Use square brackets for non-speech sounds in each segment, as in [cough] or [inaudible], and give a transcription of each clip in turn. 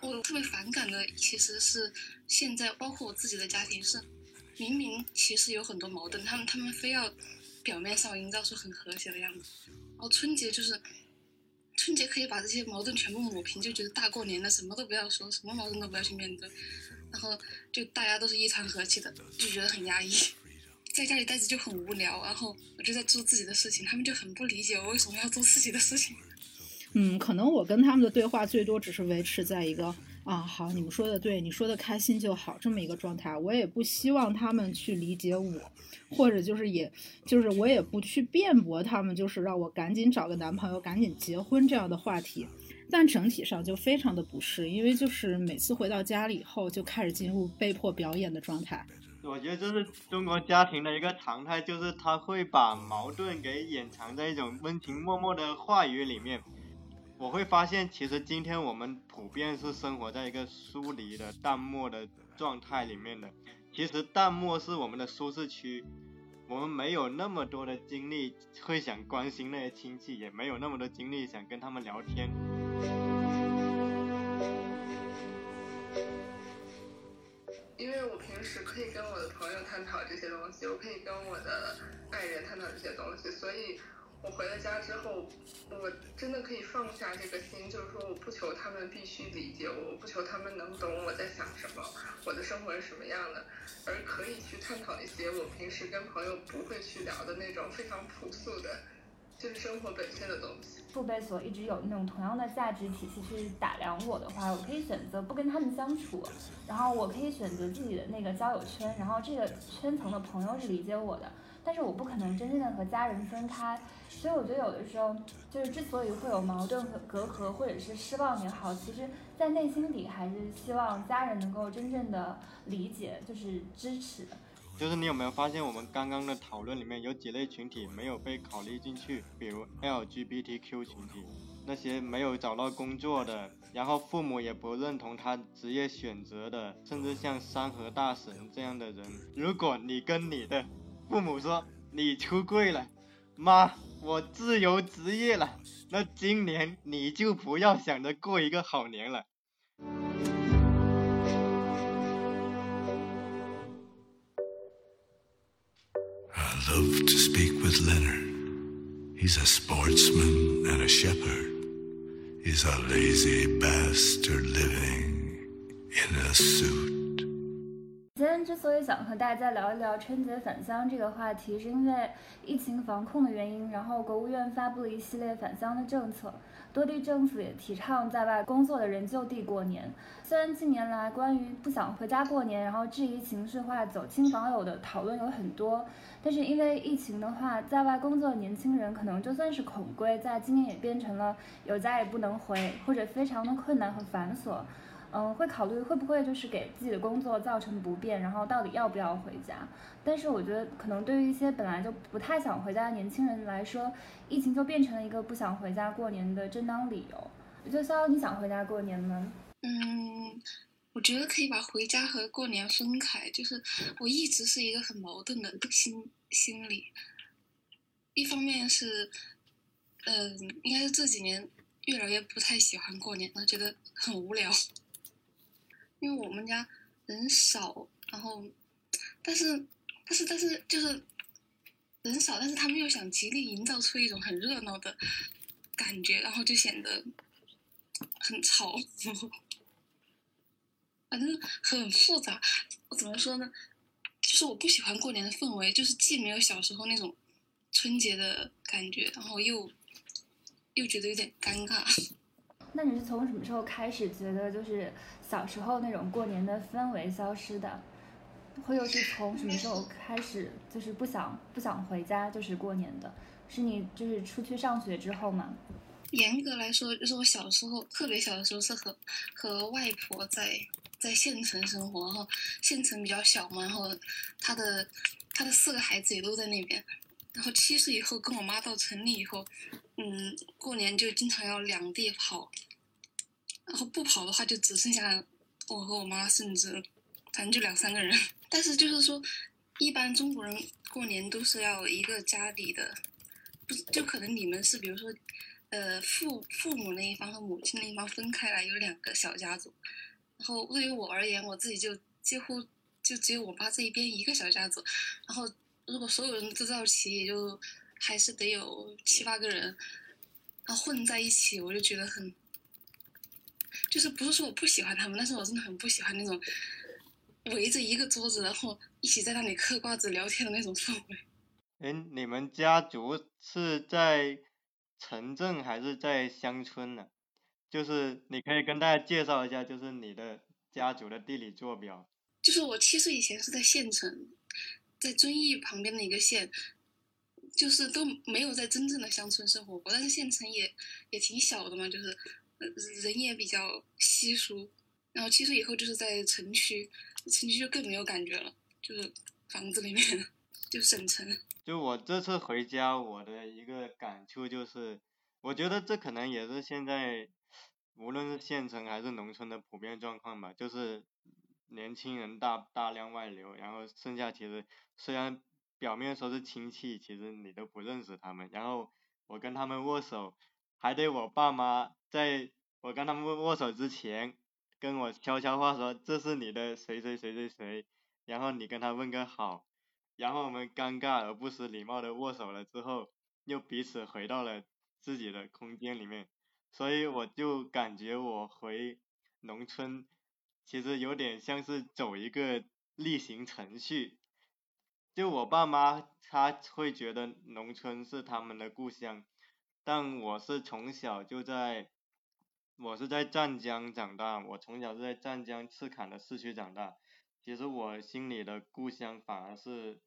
我特别反感的其实是现在，包括我自己的家庭是，明明其实有很多矛盾，他们他们非要表面上营造出很和谐的样子，然后春节就是春节可以把这些矛盾全部抹平，就觉得大过年的什么都不要说，什么矛盾都不要去面对，然后就大家都是一团和气的，就觉得很压抑，在家里待着就很无聊，然后我就在做自己的事情，他们就很不理解我为什么要做自己的事情。嗯，可能我跟他们的对话最多只是维持在一个啊，好，你们说的对，你说的开心就好这么一个状态。我也不希望他们去理解我，或者就是也，就是我也不去辩驳他们，就是让我赶紧找个男朋友，赶紧结婚这样的话题。但整体上就非常的不适，因为就是每次回到家里以后，就开始进入被迫表演的状态。我觉得这是中国家庭的一个常态，就是他会把矛盾给掩藏在一种温情脉脉的话语里面。我会发现，其实今天我们普遍是生活在一个疏离的淡漠的状态里面的。其实淡漠是我们的舒适区，我们没有那么多的精力会想关心那些亲戚，也没有那么多精力想跟他们聊天。因为我平时可以跟我的朋友探讨这些东西，我可以跟我的爱人探讨这些东西，所以。我回了家之后，我真的可以放下这个心，就是说我不求他们必须理解我，我不求他们能懂我在想什么，我的生活是什么样的，而可以去探讨一些我平时跟朋友不会去聊的那种非常朴素的，就是生活本身的东西。父辈所一直有那种同样的价值体系去打量我的话，我可以选择不跟他们相处，然后我可以选择自己的那个交友圈，然后这个圈层的朋友是理解我的，但是我不可能真正的和家人分开。所以我觉得有的时候，就是之所以会有矛盾和隔阂，或者是失望也好，其实，在内心底还是希望家人能够真正的理解，就是支持。就是你有没有发现，我们刚刚的讨论里面有几类群体没有被考虑进去？比如 LGBTQ 群体，那些没有找到工作的，然后父母也不认同他职业选择的，甚至像山河大神这样的人。如果你跟你的父母说你出柜了，妈。我自由职业了，那今年你就不要想着过一个好年了。I love to speak with Leonard. He's a sportsman and a shepherd. He's a lazy bastard living in a suit. 之所以想和大家聊一聊春节返乡这个话题，是因为疫情防控的原因，然后国务院发布了一系列返乡的政策，多地政府也提倡在外工作的人就地过年。虽然近年来关于不想回家过年，然后质疑情绪化走亲访友的讨论有很多，但是因为疫情的话，在外工作的年轻人可能就算是恐归，在今年也变成了有家也不能回，或者非常的困难和繁琐。嗯，会考虑会不会就是给自己的工作造成不便，然后到底要不要回家？但是我觉得，可能对于一些本来就不太想回家的年轻人来说，疫情就变成了一个不想回家过年的正当理由。就肖，你想回家过年吗？嗯，我觉得可以把回家和过年分开。就是我一直是一个很矛盾的心心理，一方面是，嗯，应该是这几年越来越不太喜欢过年了，觉得很无聊。因为我们家人少，然后，但是，但是，但是，就是人少，但是他们又想极力营造出一种很热闹的感觉，然后就显得很吵，反正很复杂。我怎么说呢？就是我不喜欢过年的氛围，就是既没有小时候那种春节的感觉，然后又又觉得有点尴尬。那你是从什么时候开始觉得就是小时候那种过年的氛围消失的？会又是从什么时候开始就是不想不想回家就是过年的？是你就是出去上学之后吗？严格来说，就是我小时候特别小的时候是和和外婆在在县城生活，然后县城比较小嘛，然后他的他的四个孩子也都在那边，然后七岁以后跟我妈到城里以后，嗯，过年就经常要两地跑。然后不跑的话就只剩下我和我妈，甚至反正就两三个人。[laughs] 但是就是说，一般中国人过年都是要一个家里的，不就可能你们是比如说，呃父父母那一方和母亲那一方分开来有两个小家族，然后对于我而言，我自己就几乎就只有我爸这一边一个小家族，然后如果所有人都到齐，也就还是得有七八个人，然后混在一起，我就觉得很。就是不是说我不喜欢他们，但是我真的很不喜欢那种围着一个桌子，然后一起在那里嗑瓜子聊天的那种氛围。[laughs] 哎，你们家族是在城镇还是在乡村呢？就是你可以跟大家介绍一下，就是你的家族的地理坐标。就是我七岁以前是在县城，在遵义旁边的一个县，就是都没有在真正的乡村生活过，但是县城也也挺小的嘛，就是。人也比较稀疏，然后七岁以后就是在城区，城区就更没有感觉了，就是房子里面就省城。就我这次回家，我的一个感触就是，我觉得这可能也是现在无论是县城还是农村的普遍状况吧，就是年轻人大大量外流，然后剩下其实虽然表面说是亲戚，其实你都不认识他们，然后我跟他们握手。还得我爸妈在我跟他们握握手之前，跟我悄悄话说这是你的谁谁谁谁谁，然后你跟他问个好，然后我们尴尬而不失礼貌的握手了之后，又彼此回到了自己的空间里面，所以我就感觉我回农村，其实有点像是走一个例行程序，就我爸妈他会觉得农村是他们的故乡。但我是从小就在，我是在湛江长大，我从小是在湛江赤坎的市区长大。其实我心里的故乡反而是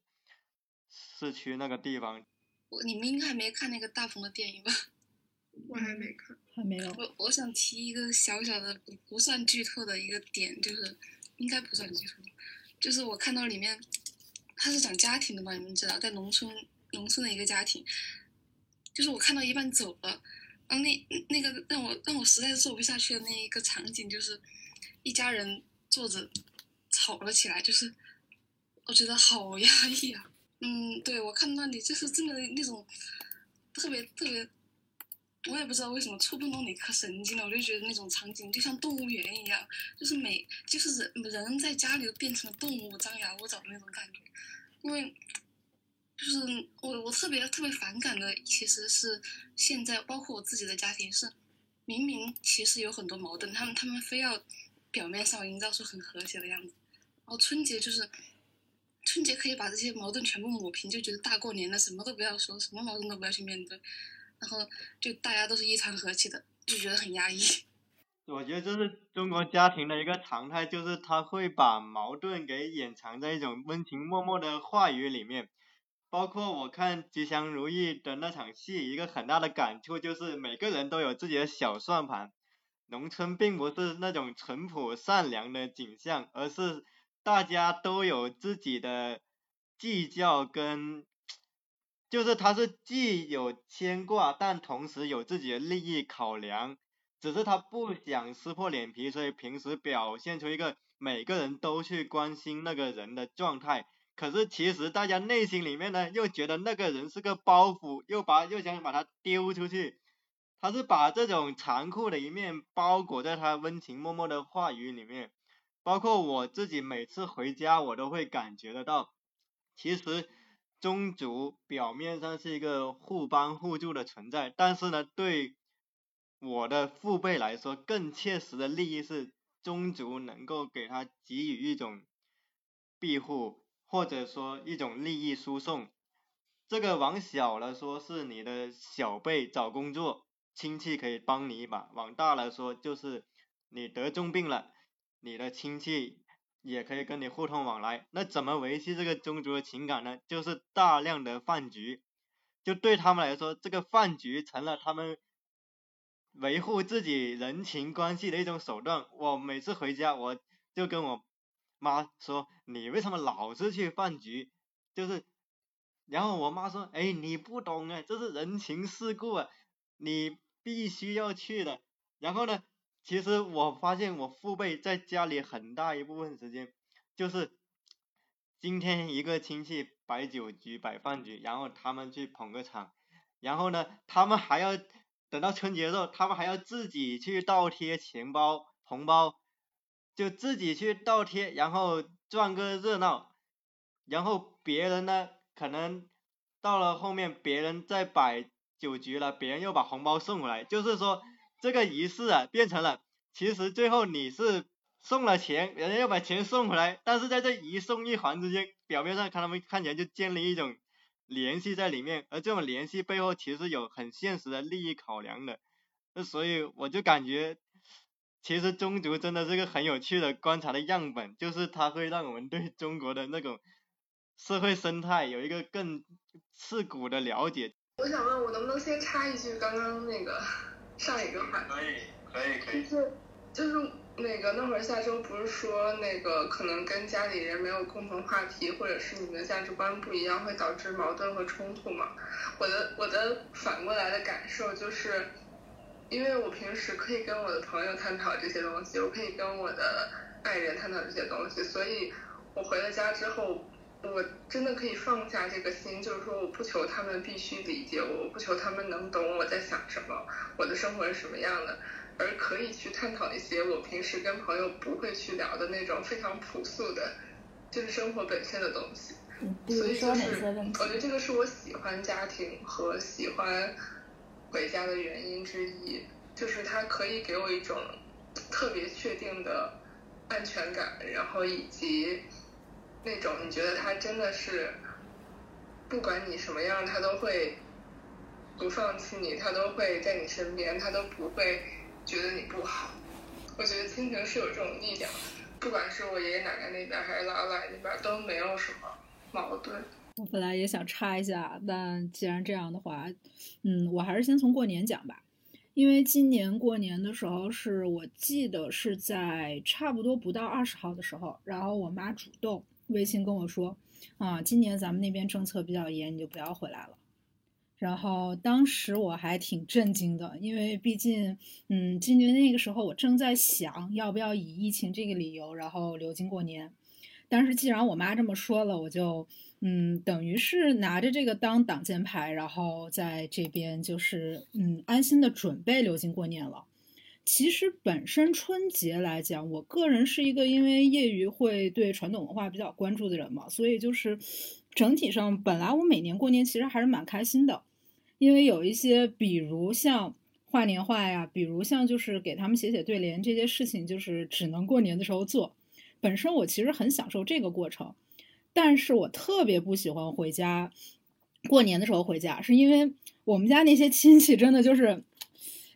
市区那个地方。我你们应该还没看那个大鹏的电影吧？[laughs] 我还没看，还没有。我我想提一个小小的不不算剧透的一个点，就是应该不算剧透，就是我看到里面，他是讲家庭的嘛，你们知道，在农村农村的一个家庭。就是我看到一半走了，然后那那个让我让我实在是做不下去的那一个场景，就是一家人坐着吵了起来，就是我觉得好压抑啊。嗯，对我看到你就是真的那种特别特别，我也不知道为什么触动到哪颗神经了，我就觉得那种场景就像动物园一样，就是每就是人人在家里都变成了动物，张牙舞爪的那种感觉，因为。就是我我特别特别反感的，其实是现在包括我自己的家庭是，明明其实有很多矛盾，他们他们非要表面上营造出很和谐的样子，然后春节就是春节可以把这些矛盾全部抹平，就觉得大过年的什么都不要说，什么矛盾都不要去面对，然后就大家都是一团和气的，就觉得很压抑。[laughs] 我觉得这是中国家庭的一个常态，就是他会把矛盾给掩藏在一种温情脉脉的话语里面。包括我看《吉祥如意》的那场戏，一个很大的感触就是每个人都有自己的小算盘。农村并不是那种淳朴善良的景象，而是大家都有自己的计较跟，就是他是既有牵挂，但同时有自己的利益考量。只是他不想撕破脸皮，所以平时表现出一个每个人都去关心那个人的状态。可是其实大家内心里面呢，又觉得那个人是个包袱，又把又想把他丢出去。他是把这种残酷的一面包裹在他温情脉脉的话语里面。包括我自己每次回家，我都会感觉得到，其实宗族表面上是一个互帮互助的存在，但是呢，对我的父辈来说，更切实的利益是宗族能够给他给予一种庇护。或者说一种利益输送，这个往小了说是你的小辈找工作，亲戚可以帮你一把；往大了说就是你得重病了，你的亲戚也可以跟你互通往来。那怎么维系这个宗族的情感呢？就是大量的饭局，就对他们来说，这个饭局成了他们维护自己人情关系的一种手段。我每次回家，我就跟我。妈说你为什么老是去饭局？就是，然后我妈说，哎，你不懂啊，这是人情世故啊，你必须要去的。然后呢，其实我发现我父辈在家里很大一部分时间，就是今天一个亲戚摆酒局摆饭局，然后他们去捧个场，然后呢，他们还要等到春节的时候，他们还要自己去倒贴钱包红包，就自己去倒贴，然后赚个热闹，然后别人呢，可能到了后面别人再摆酒局了，别人又把红包送回来，就是说。这个仪式啊，变成了，其实最后你是送了钱，人家又把钱送回来，但是在这一送一还之间，表面上看他们看起来就建立一种联系在里面，而这种联系背后其实有很现实的利益考量的，那所以我就感觉，其实宗族真的是个很有趣的观察的样本，就是它会让我们对中国的那种社会生态有一个更刺骨的了解。我想问，我能不能先插一句刚刚那个？上一个话题可以可以可以，就是就是那个那会儿下周不是说那个可能跟家里人没有共同话题，或者是你们的价值观不一样，会导致矛盾和冲突嘛？我的我的反过来的感受就是，因为我平时可以跟我的朋友探讨这些东西，我可以跟我的爱人探讨这些东西，所以我回了家之后。我真的可以放下这个心，就是说我不求他们必须理解我，我不求他们能懂我在想什么，我的生活是什么样的，而可以去探讨一些我平时跟朋友不会去聊的那种非常朴素的，就是生活本身的东西。所以就是，我觉得这个是我喜欢家庭和喜欢回家的原因之一，就是它可以给我一种特别确定的安全感，然后以及。那种你觉得他真的是，不管你什么样，他都会不放弃你，他都会在你身边，他都不会觉得你不好。我觉得亲情是有这种力量，不管是我爷爷奶奶那边还是姥姥那边，都没有什么矛盾。我本来也想插一下，但既然这样的话，嗯，我还是先从过年讲吧。因为今年过年的时候，是我记得是在差不多不到二十号的时候，然后我妈主动。微信跟我说，啊，今年咱们那边政策比较严，你就不要回来了。然后当时我还挺震惊的，因为毕竟，嗯，今年那个时候我正在想要不要以疫情这个理由，然后留京过年。但是既然我妈这么说了，我就，嗯，等于是拿着这个当挡箭牌，然后在这边就是，嗯，安心的准备留京过年了。其实本身春节来讲，我个人是一个因为业余会对传统文化比较关注的人嘛，所以就是整体上本来我每年过年其实还是蛮开心的，因为有一些比如像画年画呀，比如像就是给他们写写对联这些事情，就是只能过年的时候做。本身我其实很享受这个过程，但是我特别不喜欢回家过年的时候回家，是因为我们家那些亲戚真的就是。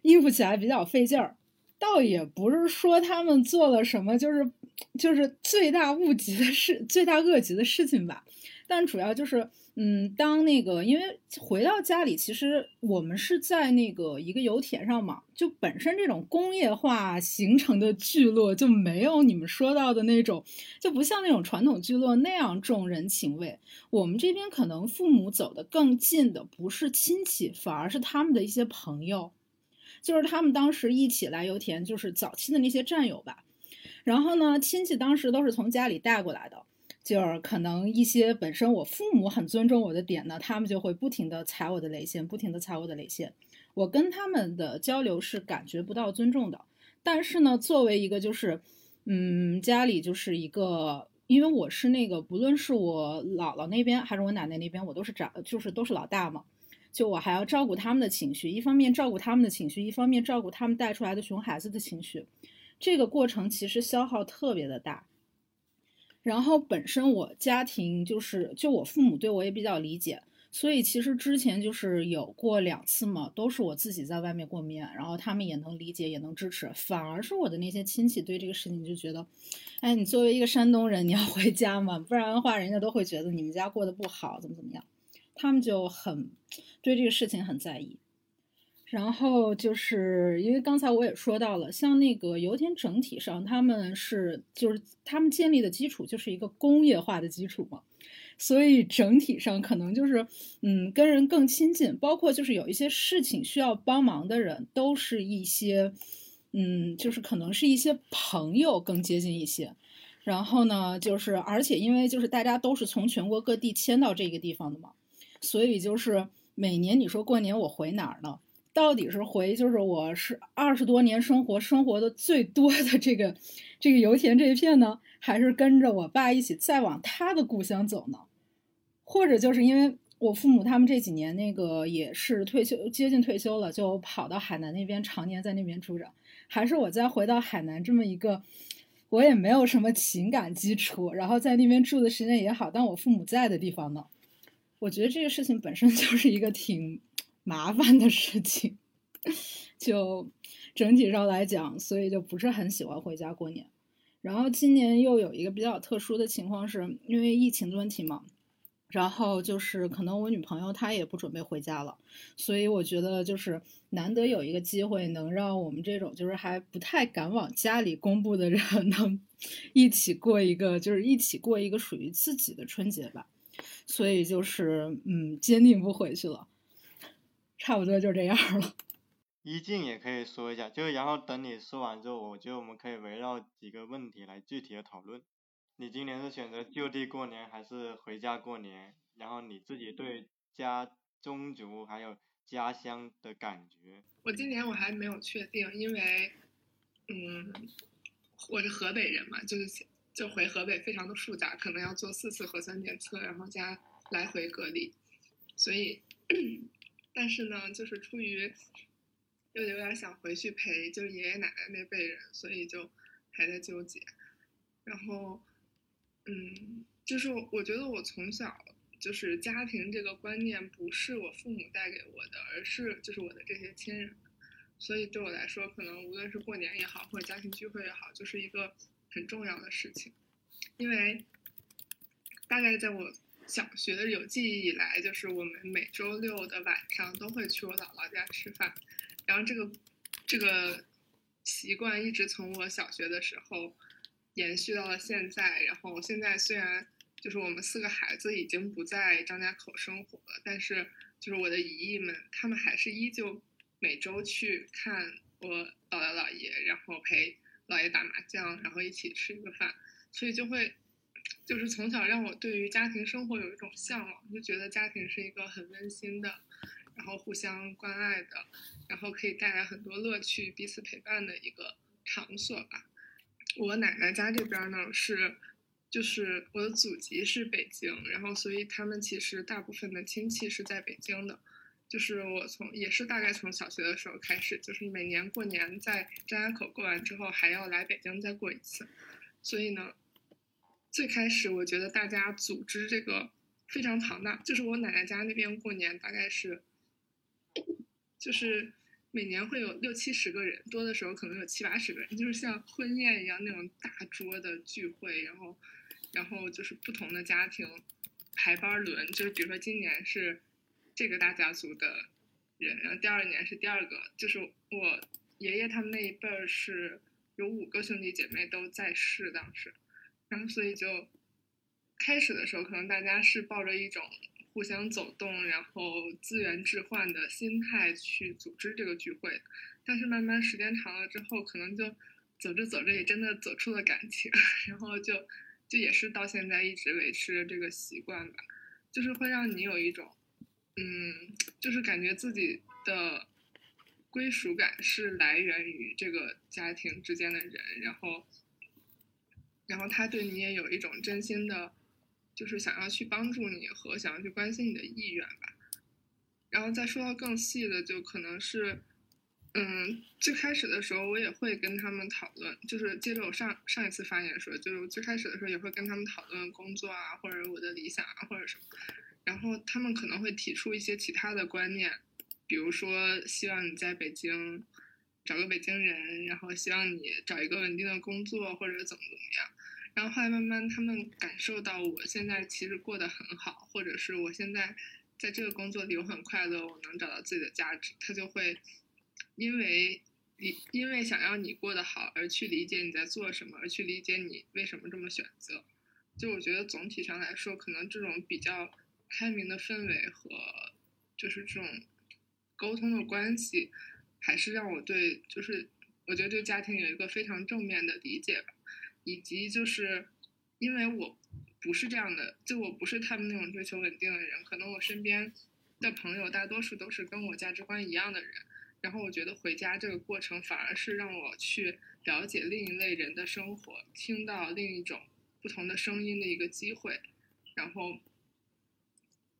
应付起来比较费劲儿，倒也不是说他们做了什么就是就是罪大恶极的事、罪大恶极的事情吧。但主要就是，嗯，当那个因为回到家里，其实我们是在那个一个油田上嘛，就本身这种工业化形成的聚落就没有你们说到的那种，就不像那种传统聚落那样重人情味。我们这边可能父母走得更近的不是亲戚，反而是他们的一些朋友。就是他们当时一起来油田，就是早期的那些战友吧。然后呢，亲戚当时都是从家里带过来的，就是可能一些本身我父母很尊重我的点呢，他们就会不停的踩我的雷线，不停的踩我的雷线。我跟他们的交流是感觉不到尊重的。但是呢，作为一个就是，嗯，家里就是一个，因为我是那个，不论是我姥姥那边还是我奶奶那边，我都是长，就是都是老大嘛。就我还要照顾他们的情绪，一方面照顾他们的情绪，一方面照顾他们带出来的熊孩子的情绪，这个过程其实消耗特别的大。然后本身我家庭就是，就我父母对我也比较理解，所以其实之前就是有过两次嘛，都是我自己在外面过年，然后他们也能理解，也能支持。反而是我的那些亲戚对这个事情就觉得，哎，你作为一个山东人，你要回家嘛，不然的话，人家都会觉得你们家过得不好，怎么怎么样。他们就很对这个事情很在意，然后就是因为刚才我也说到了，像那个油田整体上，他们是就是他们建立的基础就是一个工业化的基础嘛，所以整体上可能就是嗯跟人更亲近，包括就是有一些事情需要帮忙的人，都是一些嗯，就是可能是一些朋友更接近一些。然后呢，就是而且因为就是大家都是从全国各地迁到这个地方的嘛，所以就是每年你说过年我回哪儿呢？到底是回就是我是二十多年生活生活的最多的这个这个油田这一片呢，还是跟着我爸一起再往他的故乡走呢？或者就是因为我父母他们这几年那个也是退休接近退休了，就跑到海南那边常年在那边住着，还是我再回到海南这么一个。我也没有什么情感基础，然后在那边住的时间也好，但我父母在的地方呢，我觉得这个事情本身 [laughs] 就是一个挺麻烦的事情，就整体上来讲，所以就不是很喜欢回家过年。然后今年又有一个比较特殊的情况，是因为疫情的问题嘛。然后就是可能我女朋友她也不准备回家了，所以我觉得就是难得有一个机会能让我们这种就是还不太敢往家里公布的人能一起过一个就是一起过一个属于自己的春节吧，所以就是嗯坚定不回去了，差不多就这样了。[laughs] 一静也可以说一下，就然后等你说完之后，我觉得我们可以围绕几个问题来具体的讨论。你今年是选择就地过年还是回家过年？然后你自己对家宗族还有家乡的感觉？我今年我还没有确定，因为，嗯，我是河北人嘛，就是就回河北非常的复杂，可能要做四次核酸检测，然后加来回隔离，所以，但是呢，就是出于又有点想回去陪，就是爷爷奶奶那辈人，所以就还在纠结，然后。嗯，就是我觉得我从小就是家庭这个观念不是我父母带给我的，而是就是我的这些亲人，所以对我来说，可能无论是过年也好，或者家庭聚会也好，就是一个很重要的事情。因为大概在我小学的有记忆以来，就是我们每周六的晚上都会去我姥姥家吃饭，然后这个这个习惯一直从我小学的时候。延续到了现在，然后现在虽然就是我们四个孩子已经不在张家口生活了，但是就是我的姨姨们，他们还是依旧每周去看我姥姥姥爷，然后陪姥爷打麻将，然后一起吃一个饭，所以就会就是从小让我对于家庭生活有一种向往，就觉得家庭是一个很温馨的，然后互相关爱的，然后可以带来很多乐趣、彼此陪伴的一个场所吧。我奶奶家这边呢是，就是我的祖籍是北京，然后所以他们其实大部分的亲戚是在北京的，就是我从也是大概从小学的时候开始，就是每年过年在张家口过完之后还要来北京再过一次，所以呢，最开始我觉得大家组织这个非常庞大，就是我奶奶家那边过年大概是，就是。每年会有六七十个人，多的时候可能有七八十个人，就是像婚宴一样那种大桌的聚会，然后，然后就是不同的家庭排班轮，就是比如说今年是这个大家族的人，然后第二年是第二个，就是我爷爷他们那一辈儿是有五个兄弟姐妹都在世当时，然后所以就开始的时候可能大家是抱着一种。互相走动，然后资源置换的心态去组织这个聚会，但是慢慢时间长了之后，可能就走着走着也真的走出了感情，[laughs] 然后就就也是到现在一直维持着这个习惯吧，就是会让你有一种，嗯，就是感觉自己的归属感是来源于这个家庭之间的人，然后，然后他对你也有一种真心的。就是想要去帮助你和想要去关心你的意愿吧，然后再说到更细的，就可能是，嗯，最开始的时候我也会跟他们讨论，就是接着我上上一次发言说，就是最开始的时候也会跟他们讨论工作啊，或者我的理想啊，或者什么，然后他们可能会提出一些其他的观念，比如说希望你在北京找个北京人，然后希望你找一个稳定的工作或者怎么怎么样。然后后来慢慢，他们感受到我现在其实过得很好，或者是我现在在这个工作里我很快乐，我能找到自己的价值，他就会因为你因为想要你过得好而去理解你在做什么，而去理解你为什么这么选择。就我觉得总体上来说，可能这种比较开明的氛围和就是这种沟通的关系，还是让我对就是我觉得对家庭有一个非常正面的理解吧，以及就是因为我不是这样的，就我不是他们那种追求稳定的人，可能我身边的朋友大多数都是跟我价值观一样的人，然后我觉得回家这个过程反而是让我去了解另一类人的生活，听到另一种不同的声音的一个机会，然后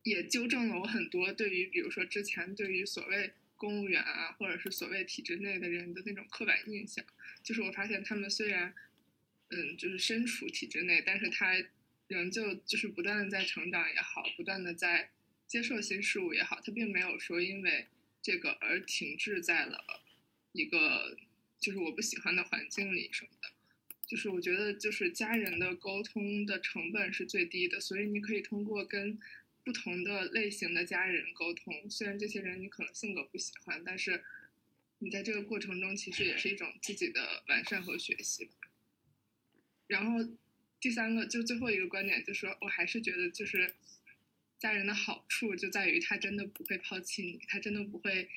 也纠正了我很多对于比如说之前对于所谓。公务员啊，或者是所谓体制内的人的那种刻板印象，就是我发现他们虽然，嗯，就是身处体制内，但是他仍旧就是不断的在成长也好，不断的在接受新事物也好，他并没有说因为这个而停滞在了一个就是我不喜欢的环境里什么的。就是我觉得，就是家人的沟通的成本是最低的，所以你可以通过跟。不同的类型的家人沟通，虽然这些人你可能性格不喜欢，但是你在这个过程中其实也是一种自己的完善和学习。然后第三个就最后一个观点就是说，我还是觉得就是家人的好处就在于他真的不会抛弃你，他真的不会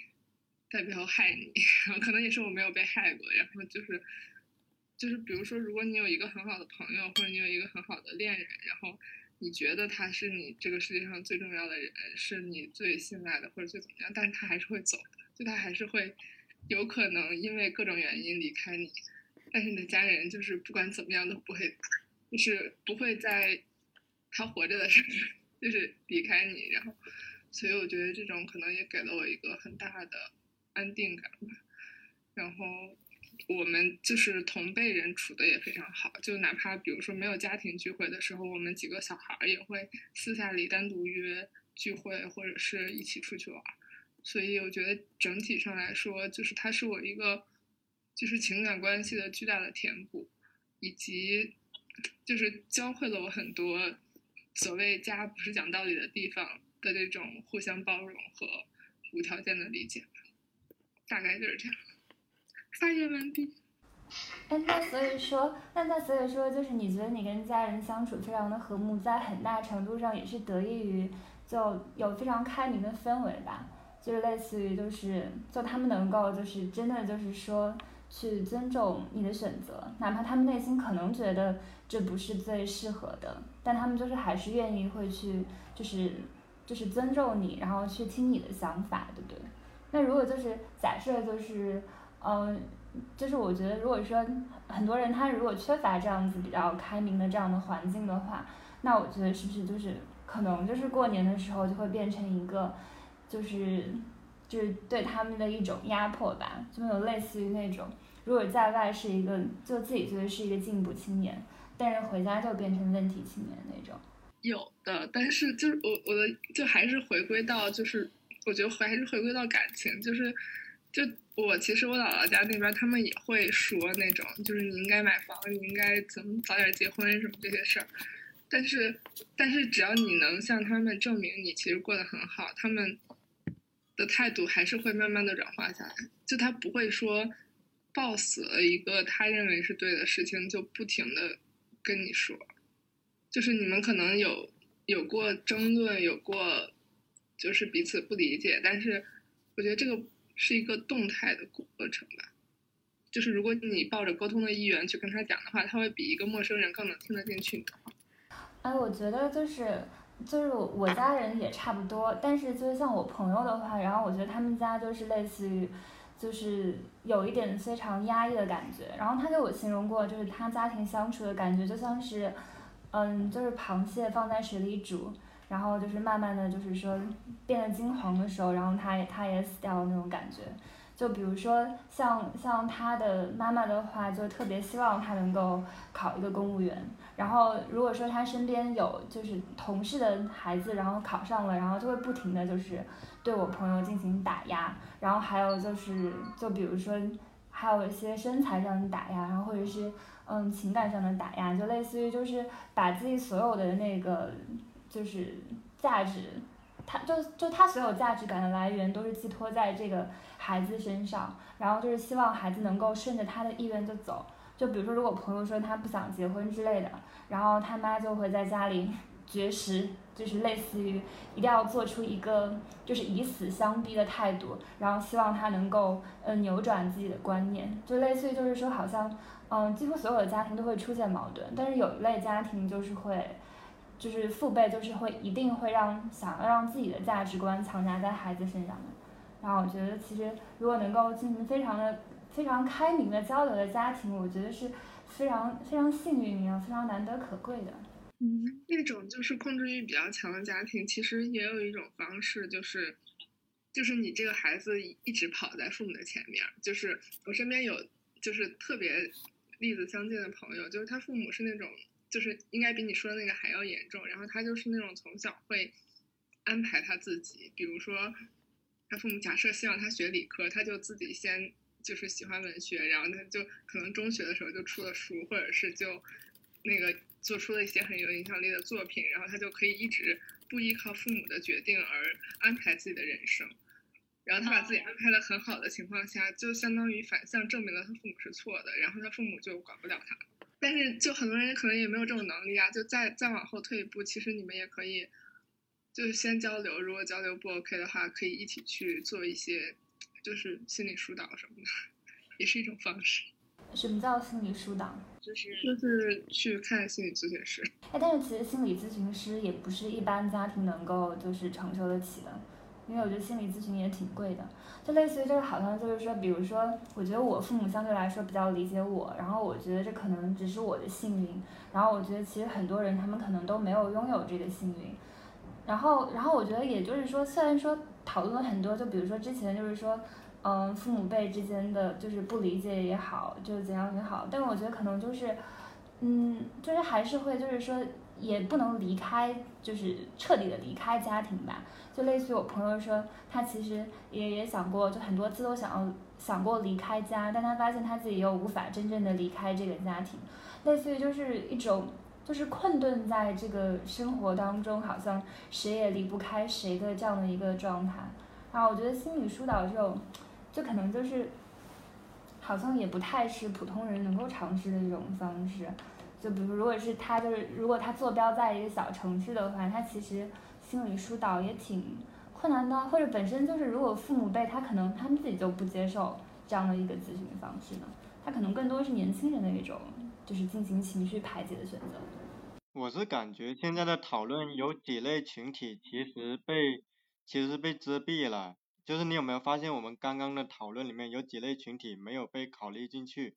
在背后害你。[laughs] 可能也是我没有被害过。然后就是就是比如说，如果你有一个很好的朋友，或者你有一个很好的恋人，然后。你觉得他是你这个世界上最重要的人，是你最信赖的，或者最怎么样？但是他还是会走的，就他还是会有可能因为各种原因离开你。但是你的家人就是不管怎么样都不会，就是不会在他活着的时候就是离开你。然后，所以我觉得这种可能也给了我一个很大的安定感吧。然后。我们就是同辈人处的也非常好，就哪怕比如说没有家庭聚会的时候，我们几个小孩也会私下里单独约聚会，或者是一起出去玩。所以我觉得整体上来说，就是他是我一个就是情感关系的巨大的填补，以及就是教会了我很多所谓家不是讲道理的地方的这种互相包容和无条件的理解。大概就是这样。发言完毕。哎，那所以说，那那所以说，就是你觉得你跟家人相处非常的和睦，在很大程度上也是得益于就有非常开明的氛围吧，就是类似于就是就他们能够就是真的就是说去尊重你的选择，哪怕他们内心可能觉得这不是最适合的，但他们就是还是愿意会去就是就是尊重你，然后去听你的想法，对不对？那如果就是假设就是。嗯，就是我觉得，如果说很多人他如果缺乏这样子比较开明的这样的环境的话，那我觉得是不是就是可能就是过年的时候就会变成一个，就是就是对他们的一种压迫吧，就有类似于那种，如果在外是一个就自己觉得是一个进步青年，但是回家就变成问题青年那种。有的，但是就是我我的就还是回归到就是我觉得回还是回归到感情，就是就。我其实我姥姥家那边，他们也会说那种，就是你应该买房，你应该怎么早点结婚什么这些事儿。但是，但是只要你能向他们证明你其实过得很好，他们的态度还是会慢慢的软化下来。就他不会说抱死了一个他认为是对的事情，就不停的跟你说。就是你们可能有有过争论，有过就是彼此不理解，但是我觉得这个。是一个动态的过程吧，就是如果你抱着沟通的意愿去跟他讲的话，他会比一个陌生人更能听得进去你的话。哎，我觉得就是就是我家人也差不多，但是就是像我朋友的话，然后我觉得他们家就是类似于，就是有一点非常压抑的感觉。然后他给我形容过，就是他家庭相处的感觉就像是，嗯，就是螃蟹放在水里煮。然后就是慢慢的就是说变得金黄的时候，然后他也他也死掉了那种感觉。就比如说像像他的妈妈的话，就特别希望他能够考一个公务员。然后如果说他身边有就是同事的孩子，然后考上了，然后就会不停的就是对我朋友进行打压。然后还有就是就比如说还有一些身材上的打压，然后或者是嗯情感上的打压，就类似于就是把自己所有的那个。就是价值，他就就他所有价值感的来源都是寄托在这个孩子身上，然后就是希望孩子能够顺着他的意愿就走。就比如说，如果朋友说他不想结婚之类的，然后他妈就会在家里 [laughs] 绝食，就是类似于一定要做出一个就是以死相逼的态度，然后希望他能够呃扭转自己的观念，就类似于就是说好像嗯几乎所有的家庭都会出现矛盾，但是有一类家庭就是会就是父辈就是会一定会让想要让自己的价值观强加在孩子身上的，然后我觉得其实如果能够进行非常的非常开明的交流的家庭，我觉得是非常非常幸运也非常难得可贵的。嗯，那种就是控制欲比较强的家庭，其实也有一种方式，就是就是你这个孩子一直跑在父母的前面。就是我身边有就是特别例子相近的朋友，就是他父母是那种就是应该比你说的那个还要严重，然后他就是那种从小会安排他自己，比如说他父母假设希望他学理科，他就自己先就是喜欢文学，然后他就可能中学的时候就出了书，或者是就那个。做出了一些很有影响力的作品，然后他就可以一直不依靠父母的决定而安排自己的人生，然后他把自己安排的很好的情况下，就相当于反向证明了他父母是错的，然后他父母就管不了他。但是就很多人可能也没有这种能力啊，就再再往后退一步，其实你们也可以，就是先交流，如果交流不 OK 的话，可以一起去做一些，就是心理疏导什么的，[laughs] 也是一种方式。什么叫心理疏导？就是就是去看心理咨询师。哎，但是其实心理咨询师也不是一般家庭能够就是承受得起的，因为我觉得心理咨询也挺贵的。就类似于这个好像就是说，比如说，我觉得我父母相对来说比较理解我，然后我觉得这可能只是我的幸运，然后我觉得其实很多人他们可能都没有拥有这个幸运。然后然后我觉得也就是说，虽然说讨论了很多，就比如说之前就是说。嗯，父母辈之间的就是不理解也好，就是怎样也好，但我觉得可能就是，嗯，就是还是会就是说也不能离开，就是彻底的离开家庭吧。就类似于我朋友说，他其实也也想过，就很多次都想要想过离开家，但他发现他自己又无法真正的离开这个家庭，类似于就是一种就是困顿在这个生活当中，好像谁也离不开谁的这样的一个状态。然后我觉得心理疏导这种。就可能就是，好像也不太是普通人能够尝试的一种方式。就比如，如果是他，就是如果他坐标在一个小城市的话，他其实心理疏导也挺困难的。或者本身就是，如果父母辈他可能他们自己就不接受这样的一个咨询方式呢，他可能更多是年轻人的一种，就是进行情绪排解的选择。我是感觉现在的讨论有几类群体其实被其实被遮蔽了。就是你有没有发现，我们刚刚的讨论里面有几类群体没有被考虑进去？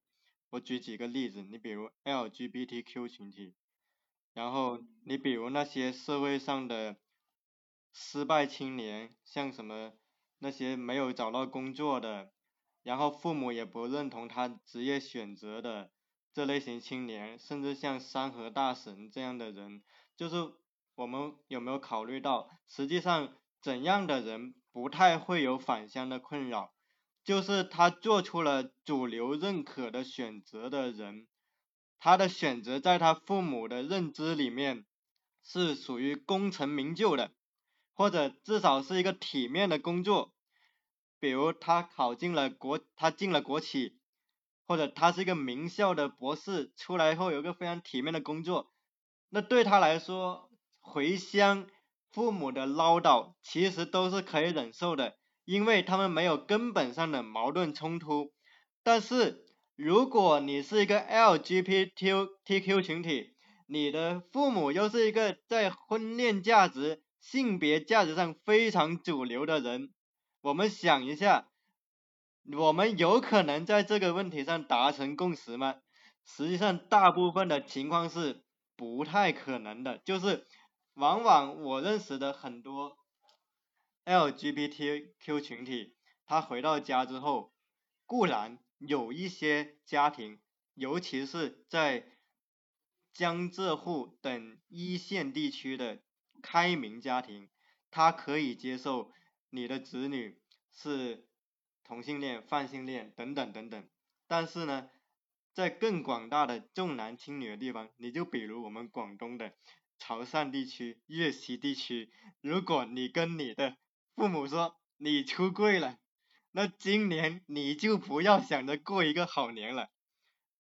我举几个例子，你比如 LGBTQ 群体，然后你比如那些社会上的失败青年，像什么那些没有找到工作的，然后父母也不认同他职业选择的这类型青年，甚至像山河大神这样的人，就是我们有没有考虑到，实际上怎样的人？不太会有返乡的困扰，就是他做出了主流认可的选择的人，他的选择在他父母的认知里面是属于功成名就的，或者至少是一个体面的工作，比如他考进了国，他进了国企，或者他是一个名校的博士，出来后有个非常体面的工作，那对他来说回乡。父母的唠叨其实都是可以忍受的，因为他们没有根本上的矛盾冲突。但是如果你是一个 LGBTQ 群体，你的父母又是一个在婚恋价值、性别价值上非常主流的人，我们想一下，我们有可能在这个问题上达成共识吗？实际上，大部分的情况是不太可能的，就是。往往我认识的很多 LGBTQ 群体，他回到家之后，固然有一些家庭，尤其是在江浙沪等一线地区的开明家庭，他可以接受你的子女是同性恋、泛性恋等等等等。但是呢，在更广大的重男轻女的地方，你就比如我们广东的。潮汕地区、粤西地区，如果你跟你的父母说你出柜了，那今年你就不要想着过一个好年了。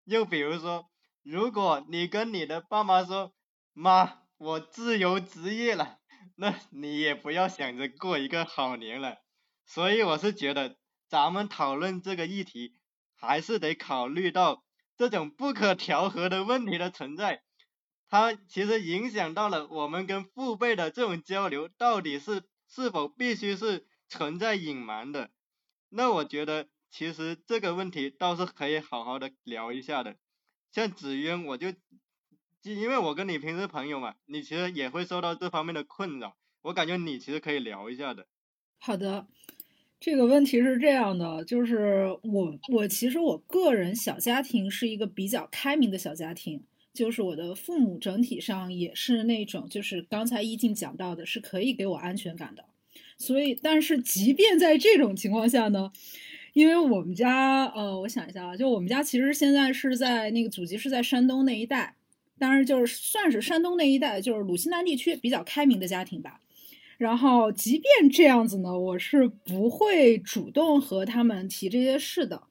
又比如说，如果你跟你的爸妈说，妈，我自由职业了，那你也不要想着过一个好年了。所以我是觉得，咱们讨论这个议题，还是得考虑到这种不可调和的问题的存在，它其实影响到了我们跟父辈的这种交流，到底是是否必须是存在隐瞒的。那我觉得，其实这个问题倒是可以好好的聊一下的。像子渊，我就，因为我跟你平时朋友嘛，你其实也会受到这方面的困扰，我感觉你其实可以聊一下的。好的，这个问题是这样的，就是我我其实我个人小家庭是一个比较开明的小家庭，就是我的父母整体上也是那种，就是刚才一静讲到的，是可以给我安全感的。所以，但是即便在这种情况下呢，因为我们家，呃，我想一下啊，就我们家其实现在是在那个祖籍是在山东那一带，当然就是算是山东那一带，就是鲁西南地区比较开明的家庭吧。然后，即便这样子呢，我是不会主动和他们提这些事的。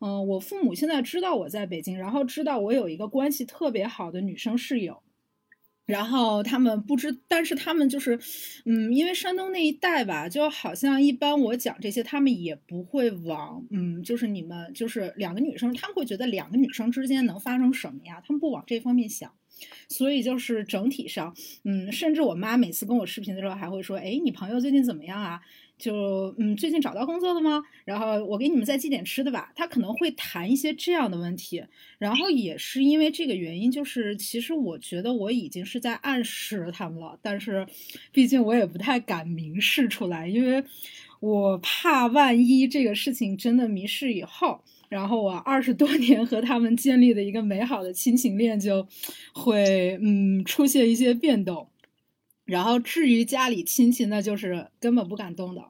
嗯，我父母现在知道我在北京，然后知道我有一个关系特别好的女生室友。然后他们不知，但是他们就是，嗯，因为山东那一带吧，就好像一般我讲这些，他们也不会往，嗯，就是你们就是两个女生，他们会觉得两个女生之间能发生什么呀？他们不往这方面想，所以就是整体上，嗯，甚至我妈每次跟我视频的时候还会说，哎，你朋友最近怎么样啊？就嗯，最近找到工作了吗？然后我给你们再寄点吃的吧。她可能会谈一些这样的问题，然后也是因为这个原因，就是其实我觉得我已经是在暗示他们了，但是毕竟我也不太敢明示出来，因为我怕万一这个事情真的迷失以后，然后我二十多 [laughs] 年和他们建立的一个美好的亲情链就会嗯出现一些变动。然后至于家里亲戚，那就是根本不敢动的，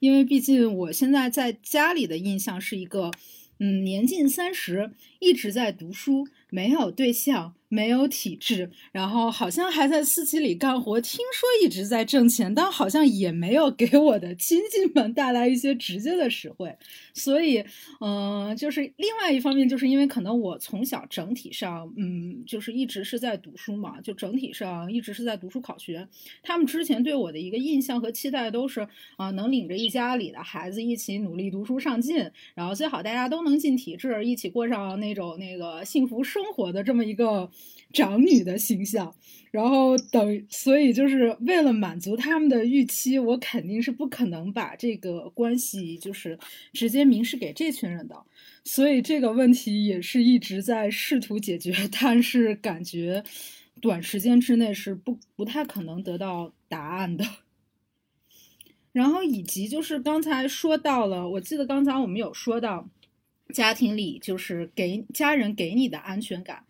因为毕竟我现在在家里的印象是一个，嗯，年近三十，一直在读书，没有对象。没有体制，然后好像还在私企里干活，听说一直在挣钱，但好像也没有给我的亲戚们带来一些直接的实惠。所以，嗯，就是另外一方面，就是因为可能我从小整体上，嗯，就是一直是在读书嘛，就整体上一直是在读书考学。他们之前对我的一个印象和期待都是啊，能领着一家里的孩子一起努力读书上进，然后最好大家都能进体制，一起过上那种那个幸福生活的这么一个。长女的形象，然后等，所以就是为了满足他们的预期，我肯定是不可能把这个关系就是直接明示给这群人的，所以这个问题也是一直在试图解决，[laughs] 但是感觉短时间之内是不不太可能得到答案的。[laughs] 然后以及就是刚才说到了，我记得刚才我们有说到。家庭里就是给家人给你的安全感，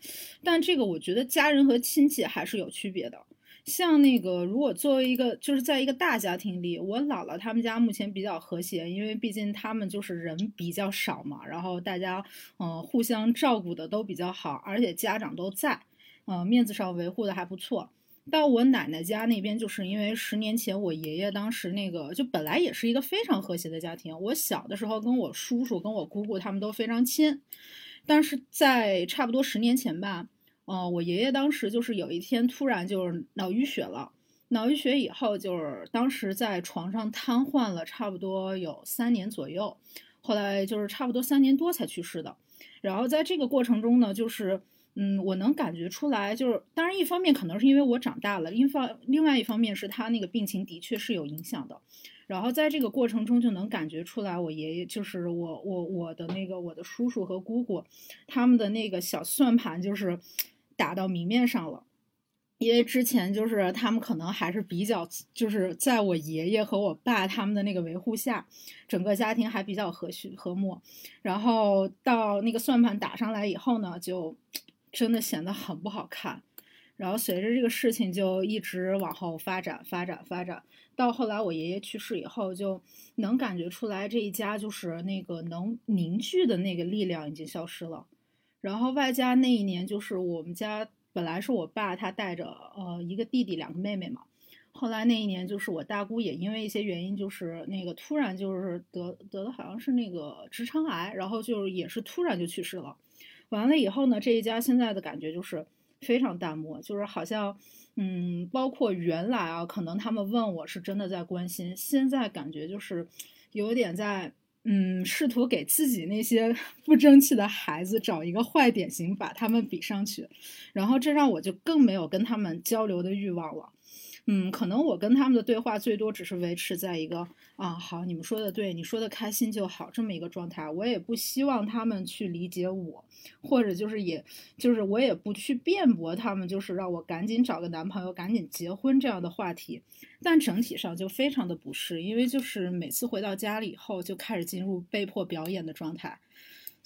但这个我觉得家人和亲戚还是有区别的。像那个，如果作为一个就是在一个大家庭里，我姥姥他们家目前比较和谐，因为毕竟他们就是人比较少嘛，然后大家嗯互相照顾的都比较好，而且家长都在，嗯面子上维护的还不错。到我奶奶家那边，就是因为十年前我爷爷当时那个，就本来也是一个非常和谐的家庭。我小的时候跟我叔叔、跟我姑姑他们都非常亲，但是在差不多十年前吧，嗯，我爷爷当时就是有一天突然就是脑淤血了，脑淤血以后就是当时在床上瘫痪了，差不多有三年左右，后来就是差不多三年多才去世的。然后在这个过程中呢，就是。嗯，我能感觉出来，就是当然一方面可能是因为我长大了，另方另外一方面是他那个病情的确是有影响的。然后在这个过程中就能感觉出来，我爷爷就是我我我的那个我的叔叔和姑姑，他们的那个小算盘就是打到明面上了。因为之前就是他们可能还是比较就是在我爷爷和我爸他们的那个维护下，整个家庭还比较和煦和睦。然后到那个算盘打上来以后呢，就。真的显得很不好看，然后随着这个事情就一直往后发展，发展，发展，到后来我爷爷去世以后，就能感觉出来这一家就是那个能凝聚的那个力量已经消失了。然后外加那一年就是我们家本来是我爸他带着呃一个弟弟两个妹妹嘛，后来那一年就是我大姑也因为一些原因就是那个突然就是得得的好像是那个直肠癌，然后就是也是突然就去世了。完了以后呢，这一家现在的感觉就是非常淡漠，就是好像，嗯，包括原来啊，可能他们问我是真的在关心，现在感觉就是有点在，嗯，试图给自己那些 [laughs] 不争气的孩子找一个坏典型，把他们比上去，然后这让我就更没有跟他们交流的欲望了。嗯，可能我跟他们的对话最多只是维持在一个啊，好，你们说的对，你说的开心就好这么一个状态。我也不希望他们去理解我，或者就是也就是我也不去辩驳他们，就是让我赶紧找个男朋友，赶紧结婚这样的话题。但整体上就非常的不适，因为就是每次回到家里以后就开始进入被迫表演的状态。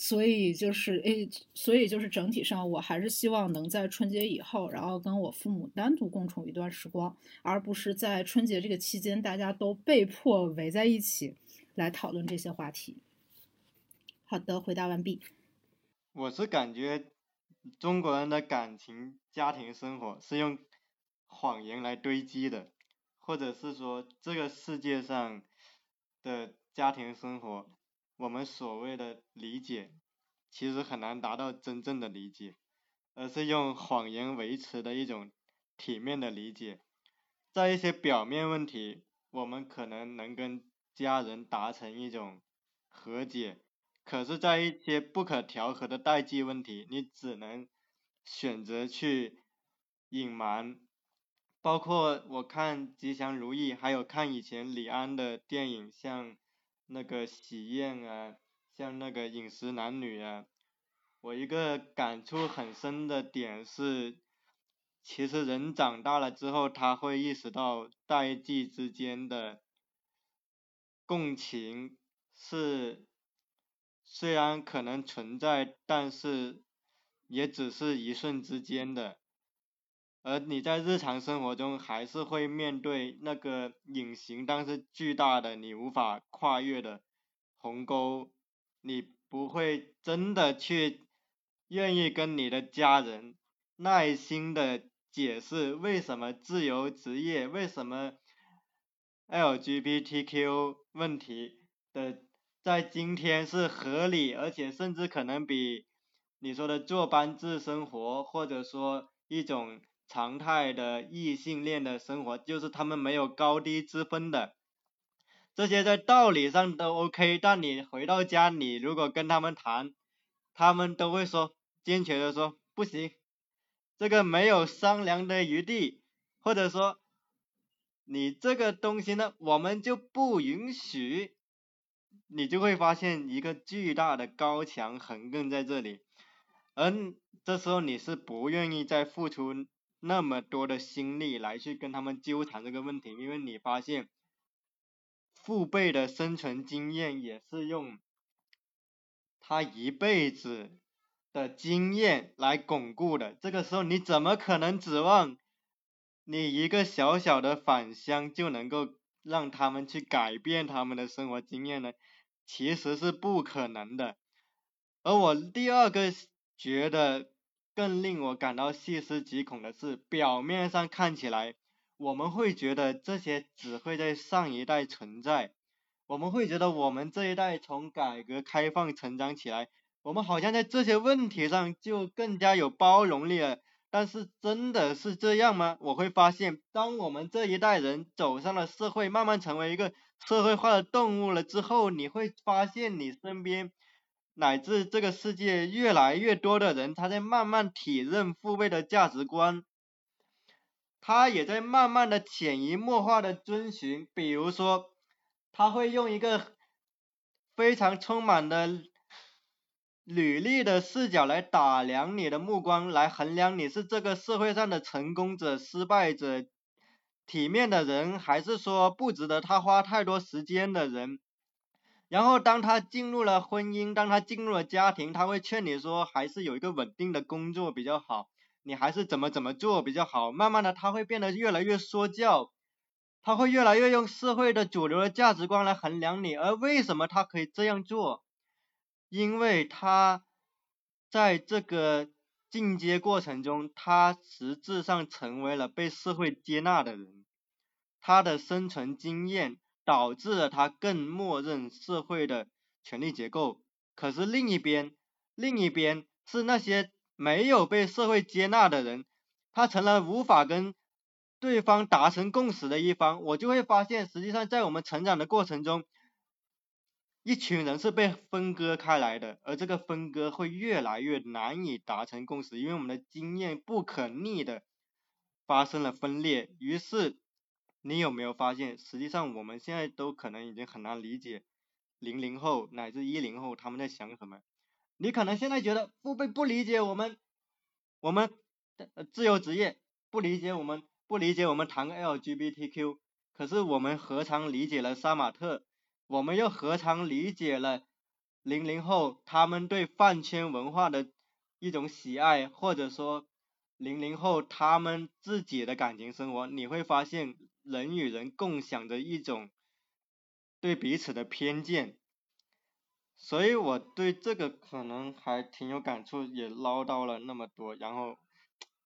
所以就是诶，所以就是整体上，我还是希望能在春节以后，然后跟我父母单独共处一段时光，而不是在春节这个期间，大家都被迫围在一起来讨论这些话题。好的，回答完毕。我是感觉中国人的感情、家庭生活是用谎言来堆积的，或者是说这个世界上的家庭生活。我们所谓的理解，其实很难达到真正的理解，而是用谎言维持的一种体面的理解。在一些表面问题，我们可能能跟家人达成一种和解，可是，在一些不可调和的代际问题，你只能选择去隐瞒。包括我看《吉祥如意》，还有看以前李安的电影，像。那个喜宴啊，像那个饮食男女啊，我一个感触很深的点是，其实人长大了之后，他会意识到代际之间的共情是虽然可能存在，但是也只是一瞬之间的。而你在日常生活中还是会面对那个隐形但是巨大的你无法跨越的鸿沟，你不会真的去愿意跟你的家人耐心的解释为什么自由职业，为什么 LGBTQ 问题的在今天是合理，而且甚至可能比你说的坐班制生活或者说一种。常态的异性恋的生活，就是他们没有高低之分的，这些在道理上都 OK，但你回到家，你如果跟他们谈，他们都会说，坚决的说不行，这个没有商量的余地，或者说，你这个东西呢，我们就不允许，你就会发现一个巨大的高墙横亘在这里，而这时候你是不愿意再付出。那么多的心力来去跟他们纠缠这个问题，因为你发现父辈的生存经验也是用他一辈子的经验来巩固的，这个时候你怎么可能指望你一个小小的返乡就能够让他们去改变他们的生活经验呢？其实是不可能的。而我第二个觉得。更令我感到细思极恐的是，表面上看起来，我们会觉得这些只会在上一代存在，我们会觉得我们这一代从改革开放成长起来，我们好像在这些问题上就更加有包容力了。但是真的是这样吗？我会发现，当我们这一代人走上了社会，慢慢成为一个社会化的动物了之后，你会发现你身边。乃至这个世界越来越多的人，他在慢慢体认父辈的价值观，他也在慢慢的潜移默化的遵循。比如说，他会用一个非常充满的履历的视角来打量你的目光，来衡量你是这个社会上的成功者、失败者、体面的人，还是说不值得他花太多时间的人。然后当他进入了婚姻，当他进入了家庭，他会劝你说，还是有一个稳定的工作比较好，你还是怎么怎么做比较好。慢慢的，他会变得越来越说教，他会越来越用社会的主流的价值观来衡量你。而为什么他可以这样做？因为他在这个进阶过程中，他实质上成为了被社会接纳的人，他的生存经验。导致了他更默认社会的权力结构，可是另一边，另一边是那些没有被社会接纳的人，他成了无法跟对方达成共识的一方，我就会发现，实际上在我们成长的过程中，一群人是被分割开来的，而这个分割会越来越难以达成共识，因为我们的经验不可逆的发生了分裂。于是，你有没有发现，实际上我们现在都可能已经很难理解零零后乃至一零后他们在想什么？你可能现在觉得父辈不理解我们，我们自由职业，不理解我们。不理解我们谈个 LGBTQ，可是我们何尝理解了杀马特？我们又何尝理解了零零后他们对饭圈文化的一种喜爱，或者说零零后他们自己的感情生活？你会发现人与人共享的一种对彼此的偏见，所以我对这个可能还挺有感触，也唠叨了那么多，然后。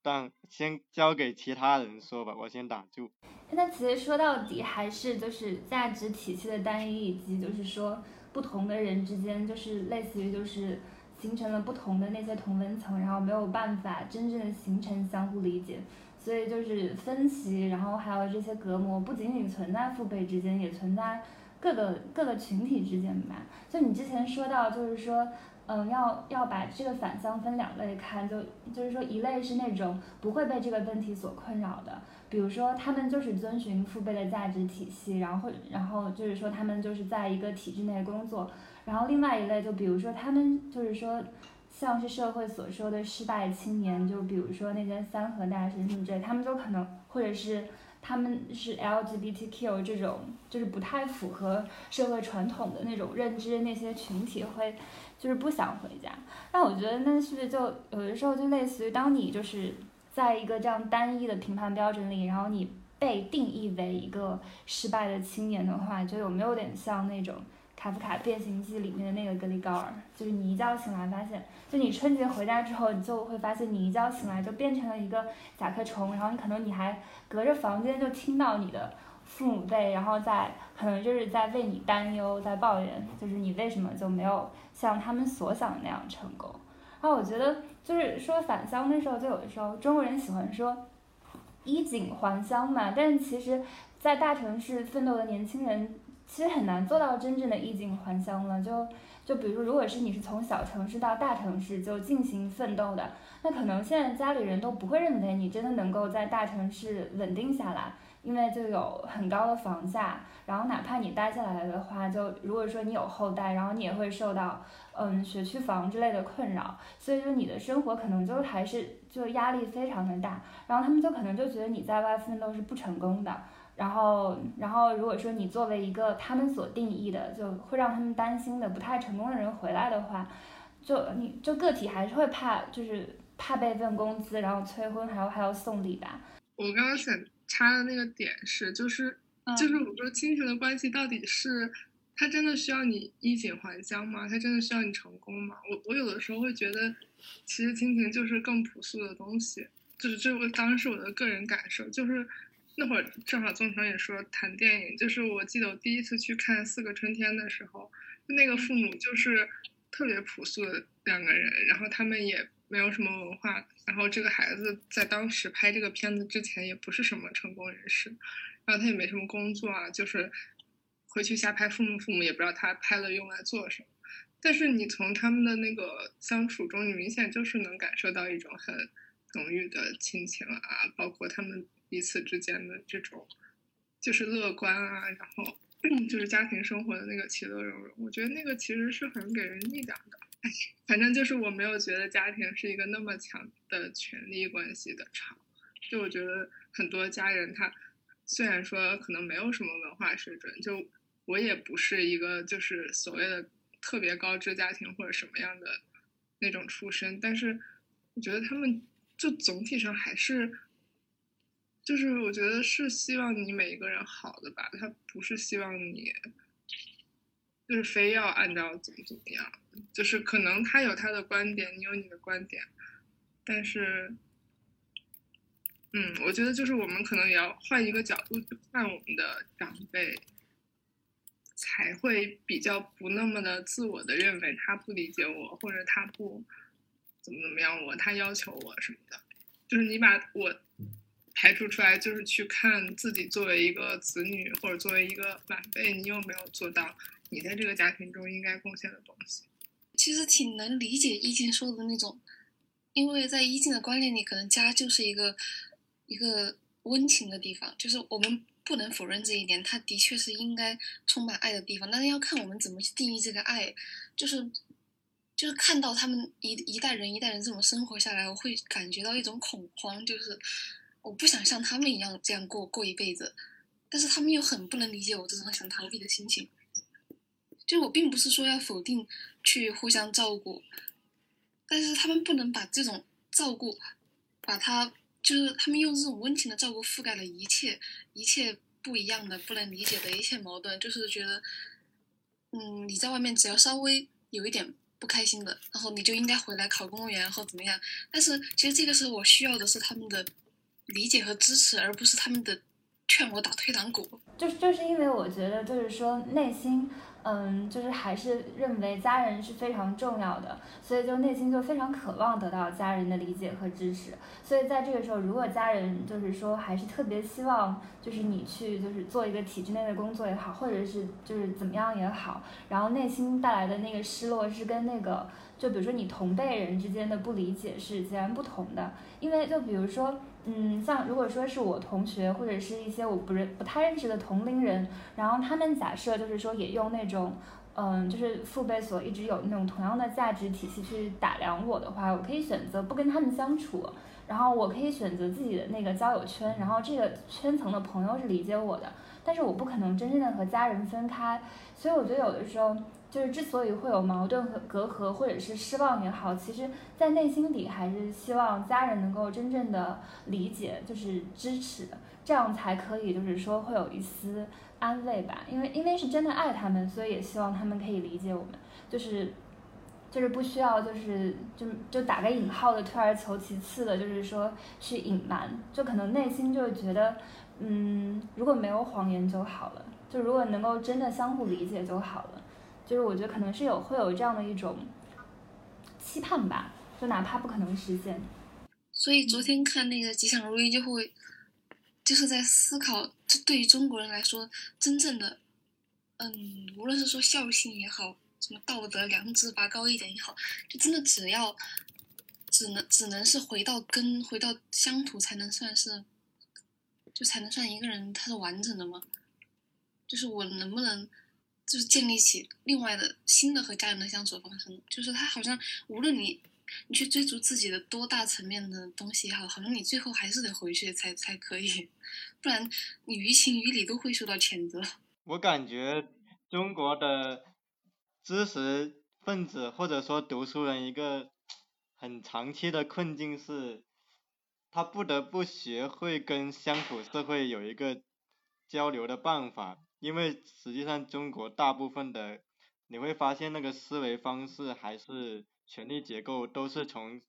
但先交给其他人说吧，我先打住。那其实说到底还是就是价值体系的单一，以及就是说不同的人之间，就是类似于就是形成了不同的那些同温层，然后没有办法真正的形成相互理解，所以就是分歧，然后还有这些隔膜，不仅仅存在父辈之间，也存在各个各个群体之间吧。就你之前说到，就是说。嗯，要要把这个反向分两类看，就就是说一类是那种不会被这个问题所困扰的，比如说他们就是遵循父辈的价值体系，然后然后就是说他们就是在一个体制内工作，然后另外一类就比如说他们就是说像是社会所说的失败青年，就比如说那些三和大学什么之类，他们就可能或者是他们是 LGBTQ 这种就是不太符合社会传统的那种认知那些群体会。就是不想回家，但我觉得那是不是就有的时候就类似于当你就是在一个这样单一的评判标准里，然后你被定义为一个失败的青年的话，就有没有点像那种卡夫卡《变形记》里面的那个格里高尔？就是你一觉醒来发现，就你春节回家之后，你就会发现你一觉醒来就变成了一个甲壳虫，然后你可能你还隔着房间就听到你的父母辈，然后在可能就是在为你担忧，在抱怨，就是你为什么就没有。像他们所想的那样成功，然后我觉得就是说返乡的时候，就有的时候中国人喜欢说衣锦还乡嘛，但是其实，在大城市奋斗的年轻人其实很难做到真正的衣锦还乡了。就就比如说，如果是你是从小城市到大城市就进行奋斗的，那可能现在家里人都不会认为你真的能够在大城市稳定下来。因为就有很高的房价，然后哪怕你待下来的话，就如果说你有后代，然后你也会受到嗯学区房之类的困扰，所以说你的生活可能就还是就压力非常的大，然后他们就可能就觉得你在外奋斗是不成功的，然后然后如果说你作为一个他们所定义的就会让他们担心的不太成功的人回来的话，就你就个体还是会怕就是怕被问工资，然后催婚，还有还要送礼吧。我刚刚想。插的那个点是，就是，就是我说亲情的关系到底是，他真的需要你衣锦还乡吗？他真的需要你成功吗？我我有的时候会觉得，其实亲情就是更朴素的东西，就是这我当然是我的个人感受，就是那会儿正好宗成也说谈电影，就是我记得我第一次去看《四个春天》的时候，那个父母就是特别朴素的两个人，然后他们也。没有什么文化，然后这个孩子在当时拍这个片子之前也不是什么成功人士，然后他也没什么工作啊，就是回去瞎拍，父母父母也不知道他拍了用来做什么。但是你从他们的那个相处中，你明显就是能感受到一种很浓郁的亲情啊，包括他们彼此之间的这种就是乐观啊，然后 [clears throat] 就是家庭生活的那个其乐融融，我觉得那个其实是很给人力量的。反正就是我没有觉得家庭是一个那么强的权力关系的场，就我觉得很多家人他虽然说可能没有什么文化水准，就我也不是一个就是所谓的特别高知家庭或者什么样的那种出身，但是我觉得他们就总体上还是，就是我觉得是希望你每一个人好的吧，他不是希望你。就是非要按照怎么怎么样，就是可能他有他的观点，你有你的观点，但是，嗯，我觉得就是我们可能也要换一个角度去看我们的长辈，才会比较不那么的自我的认为他不理解我，或者他不怎么怎么样我，他要求我什么的，就是你把我排除出来，就是去看自己作为一个子女或者作为一个晚辈，你有没有做到你在这个家庭中应该贡献的东西。其实挺能理解一静说的那种，因为在一静的观念里，可能家就是一个一个温情的地方，就是我们不能否认这一点，它的确是应该充满爱的地方，但是要看我们怎么去定义这个爱，就是就是看到他们一一代人一代人这么生活下来，我会感觉到一种恐慌，就是我不想像他们一样这样过过一辈子，但是他们又很不能理解我这种想逃避的心情。就我并不是说要否定去互相照顾，但是他们不能把这种照顾，把它就是他们用这种温情的照顾覆盖了一切一切不一样的、不能理解的一切矛盾，就是觉得，嗯，你在外面只要稍微有一点不开心的，然后你就应该回来考公务员或怎么样。但是其实这个时候我需要的是他们的理解和支持，而不是他们的劝我打退堂鼓。就就是因为我觉得就是说内心。嗯，就是还是认为家人是非常重要的，所以就内心就非常渴望得到家人的理解和支持。所以在这个时候，如果家人就是说还是特别希望，就是你去就是做一个体制内的工作也好，或者是就是怎么样也好，然后内心带来的那个失落是跟那个就比如说你同辈人之间的不理解是截然不同的。因为就比如说。嗯，像如果说是我同学或者是一些我不认不太认识的同龄人，然后他们假设就是说也用那种，嗯，就是父辈所一直有那种同样的价值体系去打量我的话，我可以选择不跟他们相处，然后我可以选择自己的那个交友圈，然后这个圈层的朋友是理解我的，但是我不可能真正的和家人分开，所以我觉得有的时候。就是之所以会有矛盾和隔阂，或者是失望也好，其实，在内心底还是希望家人能够真正的理解，就是支持，这样才可以，就是说会有一丝安慰吧。因为因为是真的爱他们，所以也希望他们可以理解我们，就是就是不需要就是就就打个引号的退而求其次的，就是说去隐瞒，就可能内心就觉得，嗯，如果没有谎言就好了，就如果能够真的相互理解就好了。就是我觉得可能是有会有这样的一种期盼吧，就哪怕不可能实现。所以昨天看那个《吉祥如意》，就会就是在思考，这对于中国人来说，真正的，嗯，无论是说孝心也好，什么道德良知拔高一点也好，就真的只要只能只能是回到根，回到乡土，才能算是，就才能算一个人他是完整的吗？就是我能不能？就是建立起另外的新的和家人的相处方式，就是他好像无论你你去追逐自己的多大层面的东西也好，好像你最后还是得回去才才可以，不然你于情于理都会受到谴责。我感觉中国的知识分子或者说读书人一个很长期的困境是，他不得不学会跟乡土社会有一个交流的办法。因为实际上中国大部分的，你会发现那个思维方式还是权力结构都是从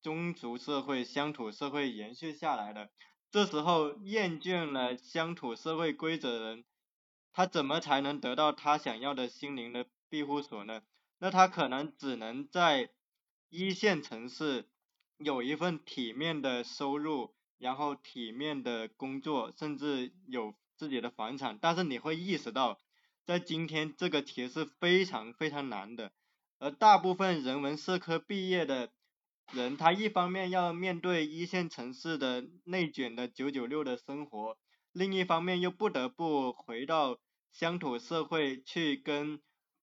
宗族社会、乡土社会延续下来的。这时候厌倦了乡土社会规则的人，他怎么才能得到他想要的心灵的庇护所呢？那他可能只能在一线城市有一份体面的收入，然后体面的工作，甚至有。自己的房产，但是你会意识到，在今天这个题是非常非常难的，而大部分人文社科毕业的人，他一方面要面对一线城市的内卷的九九六的生活，另一方面又不得不回到乡土社会去跟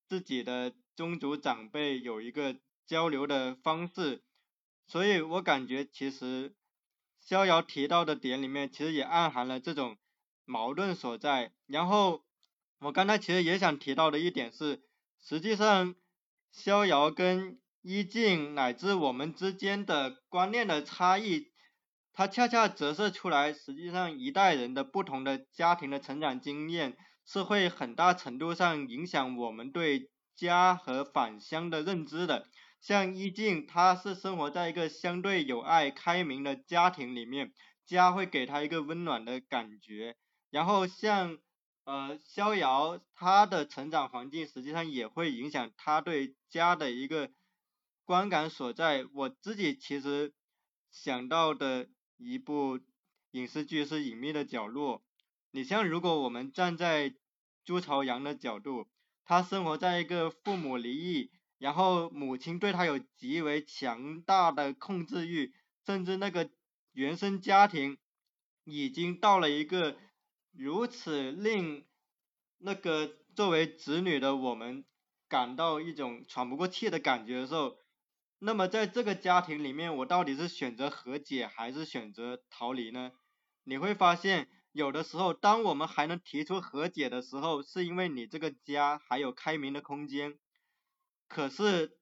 自己的宗族长辈有一个交流的方式，所以我感觉其实逍遥提到的点里面，其实也暗含了这种。矛盾所在。然后我刚才其实也想提到的一点是，实际上逍遥跟一静乃至我们之间的观念的差异，它恰恰折射出来，实际上一代人的不同的家庭的成长经验，是会很大程度上影响我们对家和返乡的认知的。像一静，他是生活在一个相对有爱、开明的家庭里面，家会给他一个温暖的感觉。然后像呃逍遥，他的成长环境实际上也会影响他对家的一个观感所在，我自己其实想到的一部影视剧是《隐秘的角落》。你像，如果我们站在朱朝阳的角度，他生活在一个父母离异，然后母亲对他有极为强大的控制欲，甚至那个原生家庭已经到了一个如此令那个作为子女的我们感到一种喘不过气的感觉的时候，那么在这个家庭里面，我到底是选择和解还是选择逃离呢？你会发现。有的时候，当我们还能提出和解的时候，是因为你这个家还有开明的空间。可是，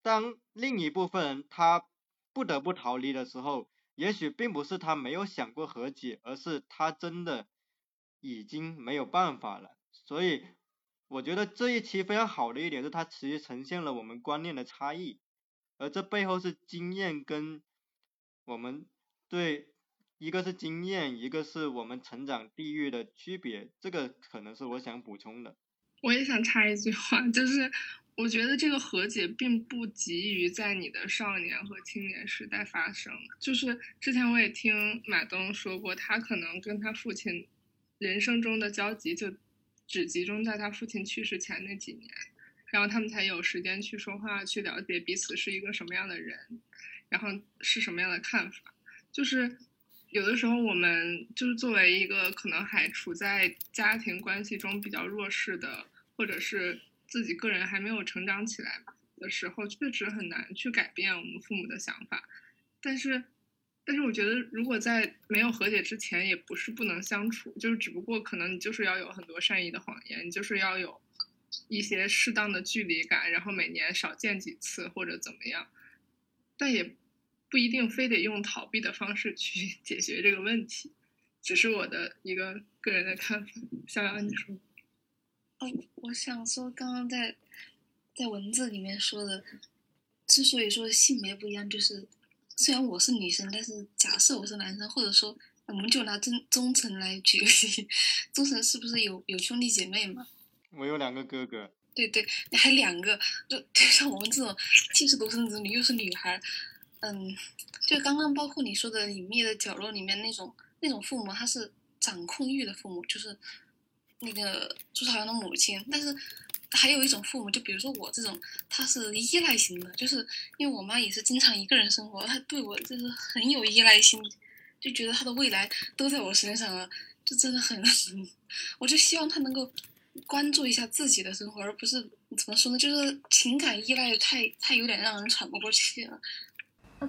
当另一部分人他不得不逃离的时候，也许并不是他没有想过和解，而是他真的已经没有办法了。所以，我觉得这一期非常好的一点是，它其实呈现了我们观念的差异，而这背后是经验跟我们对。一个是经验，一个是我们成长地域的区别，这个可能是我想补充的。我也想插一句话，就是我觉得这个和解并不急于在你的少年和青年时代发生。就是之前我也听马东说过，他可能跟他父亲人生中的交集就只集中在他父亲去世前那几年，然后他们才有时间去说话，去了解彼此是一个什么样的人，然后是什么样的看法，就是。有的时候，我们就是作为一个可能还处在家庭关系中比较弱势的，或者是自己个人还没有成长起来的时候，确实很难去改变我们父母的想法。但是，但是我觉得，如果在没有和解之前，也不是不能相处，就是只不过可能你就是要有很多善意的谎言，你就是要有一些适当的距离感，然后每年少见几次或者怎么样，但也。不一定非得用逃避的方式去解决这个问题，只是我的一个个人的看法。逍遥，你说。哦，我想说，刚刚在在文字里面说的，之所以说性别不一样，就是虽然我是女生，但是假设我是男生，或者说我们就拿忠忠诚来举例，忠诚是不是有有兄弟姐妹嘛？我有两个哥哥。对对，你还两个，就就像我们这种既是独生子女又是女孩。嗯，就刚刚包括你说的隐秘的角落里面那种那种父母，他是掌控欲的父母，就是那个朱朝阳的母亲。但是还有一种父母，就比如说我这种，他是依赖型的，就是因为我妈也是经常一个人生活，她对我就是很有依赖心，就觉得她的未来都在我身上了，就真的很，[laughs] 我就希望她能够关注一下自己的生活，而不是怎么说呢，就是情感依赖太太有点让人喘不过气了。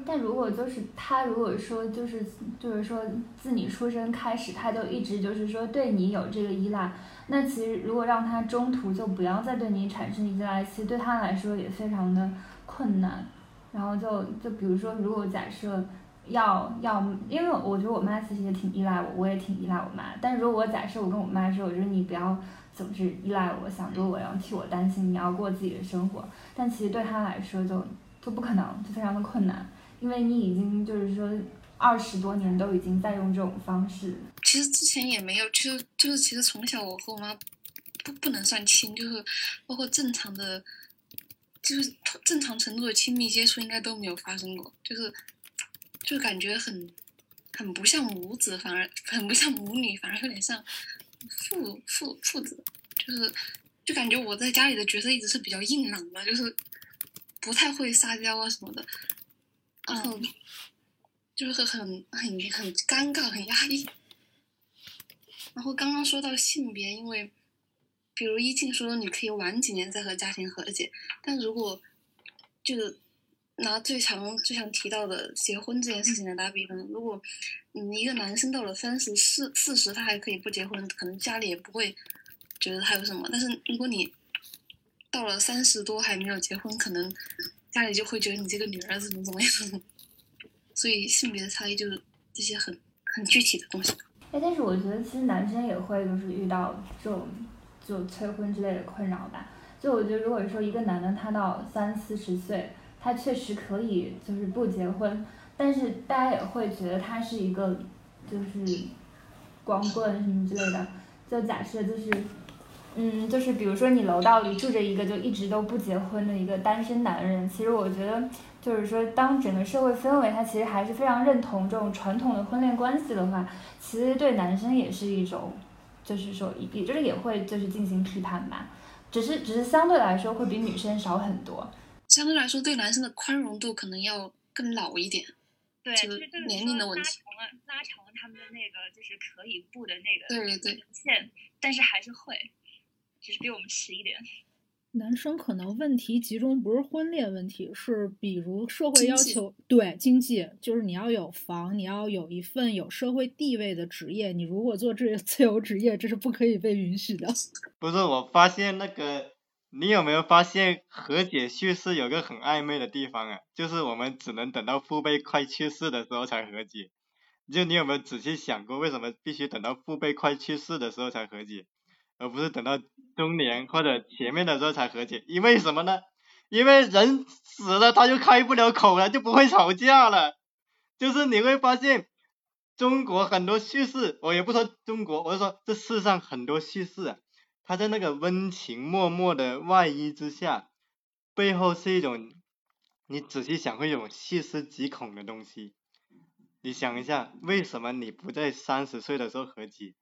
但如果就是他，如果说就是就是说自你出生开始，他就一直就是说对你有这个依赖，那其实如果让他中途就不要再对你产生依赖，其实对他来说也非常的困难。然后就就比如说，如果假设要要，因为我觉得我妈其实也挺依赖我，我也挺依赖我妈。但如果我假设我跟我妈说，我觉得你不要总是依赖我，想着我要替我担心，你要过自己的生活。但其实对他来说就就不可能，就非常的困难。因为你已经就是说二十多年都已经在用这种方式。其实之前也没有，就就是其实从小我和我妈不不能算亲，就是包括正常的，就是正常程度的亲密接触应该都没有发生过，就是就感觉很很不像母子，反而很不像母女，反而有点像父父父子，就是就感觉我在家里的角色一直是比较硬朗的，就是不太会撒娇啊什么的。然后就是很很很尴尬，很压抑。然后刚刚说到性别，因为比如一静说你可以晚几年再和家庭和解，但如果就拿最常最常提到的结婚这件事情来打比方，如果你一个男生到了三十四四十，他还可以不结婚，可能家里也不会觉得他有什么。但是如果你到了三十多还没有结婚，可能。家里就会觉得你这个女儿怎么怎么样，所以性别的差异就是这些很很具体的东西。哎，但是我觉得其实男生也会就是遇到这种就催婚之类的困扰吧。就我觉得如果说一个男的他到三四十岁，他确实可以就是不结婚，但是大家也会觉得他是一个就是光棍什么之类的。就假设就是嗯，就是比如说你楼道里住着一个就一直都不结婚的一个单身男人，其实我觉得就是说，当整个社会氛围它其实还是非常认同这种传统的婚恋关系的话，其实对男生也是一种，就是说，也就是也会就是进行批判吧，只是只是相对来说会比女生少很多。相对来说，对男生的宽容度可能要更老一点。对，就是就是年龄的问题拉长了拉长了他们的那个就是可以步的那个对对对，线，但是还是会，只是比我们迟一点。男生可能问题集中不是婚恋问题，是比如社会要求，对经济，就是你要有房，你要有一份有社会地位的职业，你如果做这 [laughs] 自由职业，这是不可以被允许的。[laughs] 不是，我发现那个，你有没有发现和解叙事有个很暧昧的地方啊？就是我们只能等到父辈快去世的时候才和解。就你有没有仔细想过，为什么必须等到父辈快去世的时候才和解，而不是等到中年或者前面的时候才和解？因为什么呢？因为人死了他就开不了口了，就不会吵架了。就是你会发现，中国很多叙事，我也不说中国，我就说这世上很多叙事啊，它在那个温情脉脉的外衣之下，背后是一种，你仔细想会有细思极恐的东西。你想一下，为什么你不在三十岁的时候和解？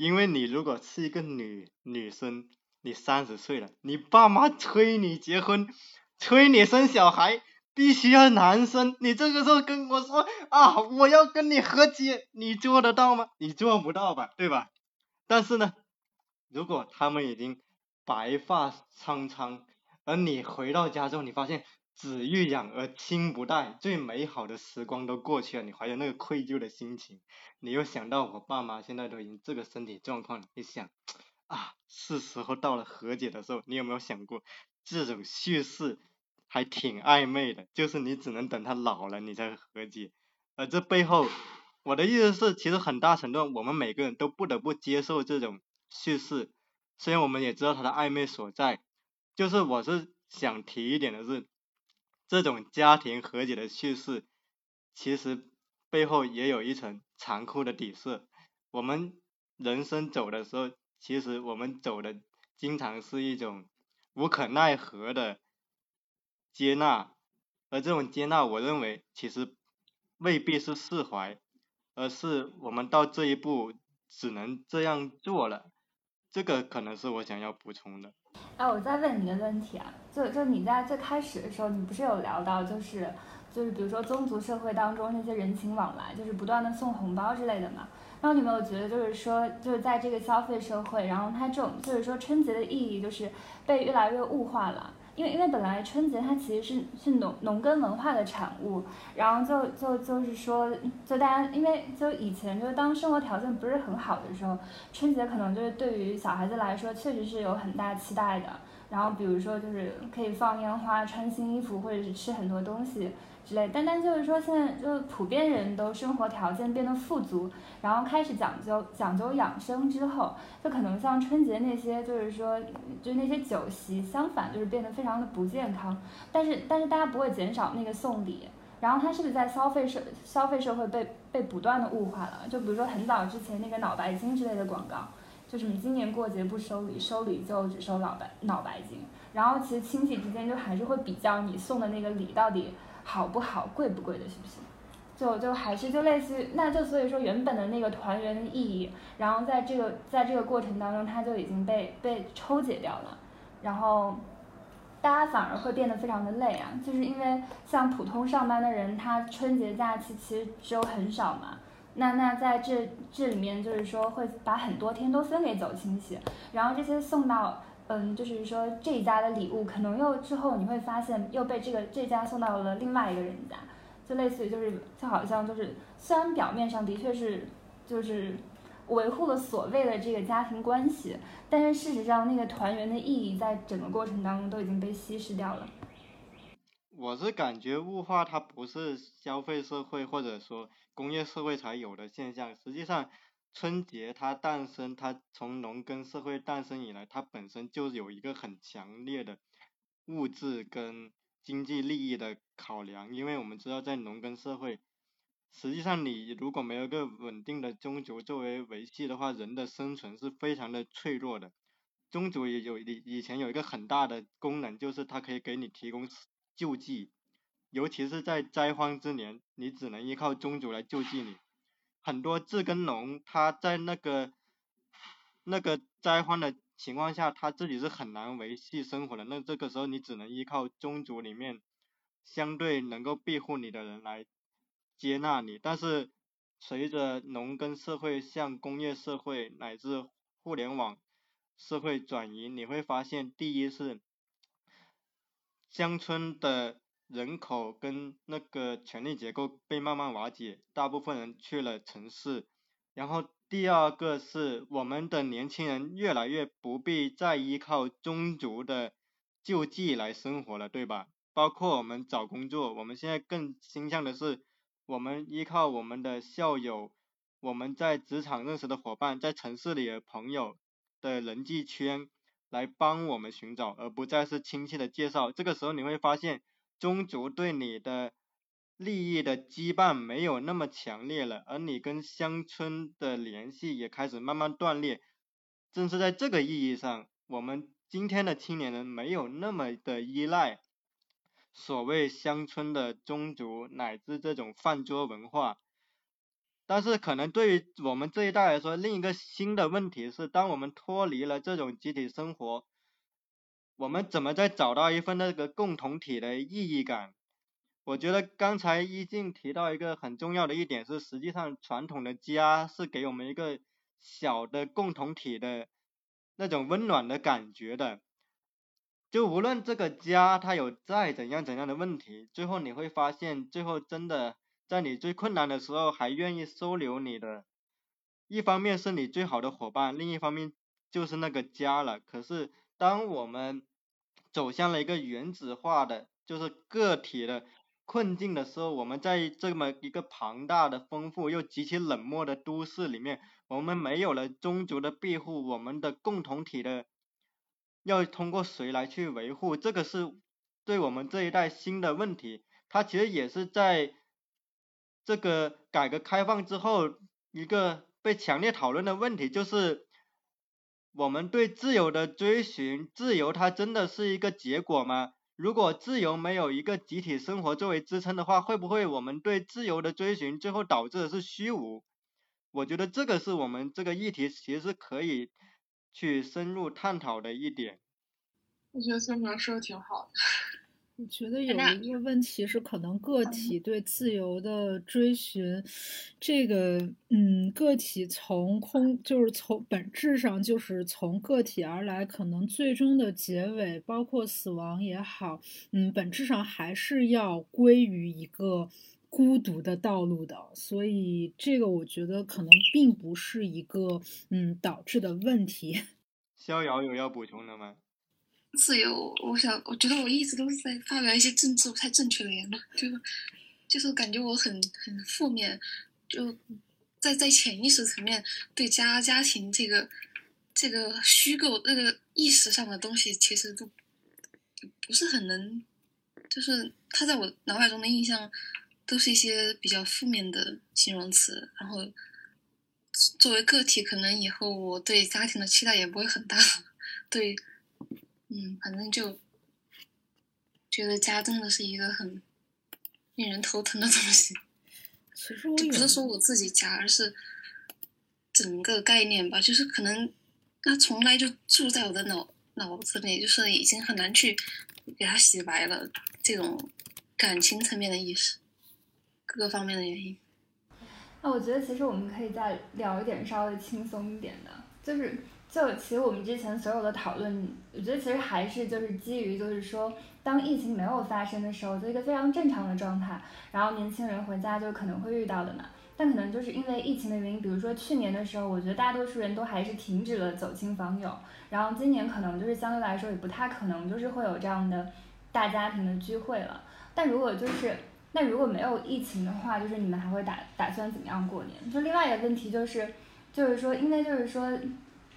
因为你如果是一个女女生，你三十岁了，你爸妈催你结婚，催你生小孩，必须要男生，你这个时候跟我说啊，我要跟你和解，你做得到吗？你做不到吧，对吧？但是呢，如果他们已经白发苍苍，而你回到家之后，你发现子欲养而亲不待，最美好的时光都过去了，你怀着那个愧疚的心情，你又想到我爸妈现在都已经这个身体状况了，你想啊，是时候到了和解的时候，你有没有想过这种叙事还挺暧昧的，就是你只能等他老了你才和解，而这背后，我的意思是，其实很大程度我们每个人都不得不接受这种叙事，虽然我们也知道它的暧昧所在，就是我是想提一点的是，这种家庭和解的叙事，其实背后也有一层残酷的底色。我们人生走的时候，其实我们走的经常是一种无可奈何的接纳，而这种接纳，我认为其实未必是释怀，而是我们到这一步只能这样做了。这个可能是我想要补充的。哎，我再问你个问题啊，就就你在最开始的时候，你不是有聊到，就是就是比如说宗族社会当中那些人情往来，就是不断的送红包之类的嘛。然后你有没有觉得，就是说，就是在这个消费社会，然后它这种就是说春节的意义，就是被越来越物化了。因为因为本来春节它其实是是农农耕文化的产物，然后就就就是说，就大家因为就以前就当生活条件不是很好的时候，春节可能就是对于小孩子来说确实是有很大期待的。然后比如说就是可以放烟花、穿新衣服，或者是吃很多东西之类。单单就是说现在就是普遍人都生活条件变得富足，然后开始讲究讲究养生之后，就可能像春节那些就是说就那些酒席，相反就是变得非常的不健康。但是但是大家不会减少那个送礼。然后它是不是在消费社消费社会被被不断的物化了？就比如说很早之前那个脑白金之类的广告，就是你今年过节不收礼，收礼就只收脑白脑白金。然后其实亲戚之间就还是会比较你送的那个礼到底好不好，贵不贵的，是不是？就就还是就类似于，那就所以说原本的那个团圆的意义，然后在这个在这个过程当中，它就已经被被抽解掉了，然后大家反而会变得非常的累啊，就是因为像普通上班的人，他春节假期其实只有很少嘛。那那在这这里面就是说会把很多天都分给走亲戚，然后这些送到嗯，就是说这家的礼物，可能又之后你会发现又被这个这家送到了另外一个人家，就类似于就是就好像就是虽然表面上的确是就是维护了所谓的这个家庭关系，但是事实上那个团圆的意义在整个过程当中都已经被稀释掉了。我是感觉物化它不是消费社会或者说工业社会才有的现象，实际上春节它诞生，它从农耕社会诞生以来，它本身就有一个很强烈的物质跟经济利益的考量，因为我们知道在农耕社会，实际上你如果没有一个稳定的宗族作为维系的话，人的生存是非常的脆弱的。宗族也有以以前有一个很大的功能，就是它可以给你提供救济，尤其是在灾荒之年，你只能依靠宗族来救济你。很多自耕农他在那个那个灾荒的情况下，他自己是很难维系生活的。那这个时候你只能依靠宗族里面相对能够庇护你的人来接纳你。但是随着农耕社会向工业社会乃至互联网社会转移，你会发现，第一是乡村的人口跟那个权力结构被慢慢瓦解，大部分人去了城市。然后第二个是我们的年轻人越来越不必再依靠宗族的救济来生活了，对吧？包括我们找工作，我们现在更倾向的是，我们依靠我们的校友，我们在职场认识的伙伴，在城市里的朋友的人际圈来帮我们寻找，而不再是亲戚的介绍。这个时候你会发现。宗族对你的利益的羁绊没有那么强烈了，而你跟乡村的联系也开始慢慢断裂。正是在这个意义上，我们今天的青年人没有那么的依赖所谓乡村的宗族乃至这种饭桌文化。但是可能对于我们这一代来说，另一个新的问题是，当我们脱离了这种集体生活。我们怎么再找到一份那个共同体的意义感？我觉得刚才一静提到一个很重要的一点是，实际上传统的家是给我们一个小的共同体的那种温暖的感觉的。就无论这个家它有再怎样怎样的问题，最后你会发现，最后真的在你最困难的时候还愿意收留你的，一方面是你最好的伙伴，另一方面就是那个家了。可是当我们走向了一个原子化的，就是个体的困境的时候，我们在这么一个庞大的、丰富又极其冷漠的都市里面，我们没有了宗族的庇护，我们的共同体的要通过谁来去维护？这个是对我们这一代新的问题。它其实也是在这个改革开放之后一个被强烈讨论的问题，就是。我们对自由的追寻，自由它真的是一个结果吗？如果自由没有一个集体生活作为支撑的话，会不会我们对自由的追寻最后导致的是虚无？我觉得这个是我们这个议题其实是可以去深入探讨的一点。我觉得孙哥说的挺好的。我觉得有一个问题是，可能个体对自由的追寻，这个，嗯，个体从空就是从本质上就是从个体而来，可能最终的结尾，包括死亡也好，嗯，本质上还是要归于一个孤独的道路的。所以，这个我觉得可能并不是一个嗯导致的问题。[laughs] 逍遥有要补充的吗？自由，我想，我觉得我一直都是在发表一些政治不太正确的言论，就是就是感觉我很很负面，就在在潜意识层面对家家庭这个这个虚构那个意识上的东西，其实都不是很能，就是他在我脑海中的印象都是一些比较负面的形容词，然后作为个体，可能以后我对家庭的期待也不会很大，对。嗯，反正就觉得家真的是一个很令人头疼的东西。[laughs] 其实我不是说我自己家，而是整个概念吧。就是可能它从来就住在我的脑脑子里，就是已经很难去给它洗白了。这种感情层面的意识，各个方面的原因。那我觉得其实我们可以再聊一点稍微轻松一点的，就是。就其实我们之前所有的讨论，我觉得其实还是就是基于就是说，当疫情没有发生的时候，就一个非常正常的状态，然后年轻人回家就可能会遇到的嘛。但可能就是因为疫情的原因，比如说去年的时候，我觉得大多数人都还是停止了走亲访友，然后今年可能就是相对来说也不太可能就是会有这样的大家庭的聚会了。但如果就是那如果没有疫情的话，就是你们还会打打算怎么样过年？就另外一个问题就是，就是说因为就是说。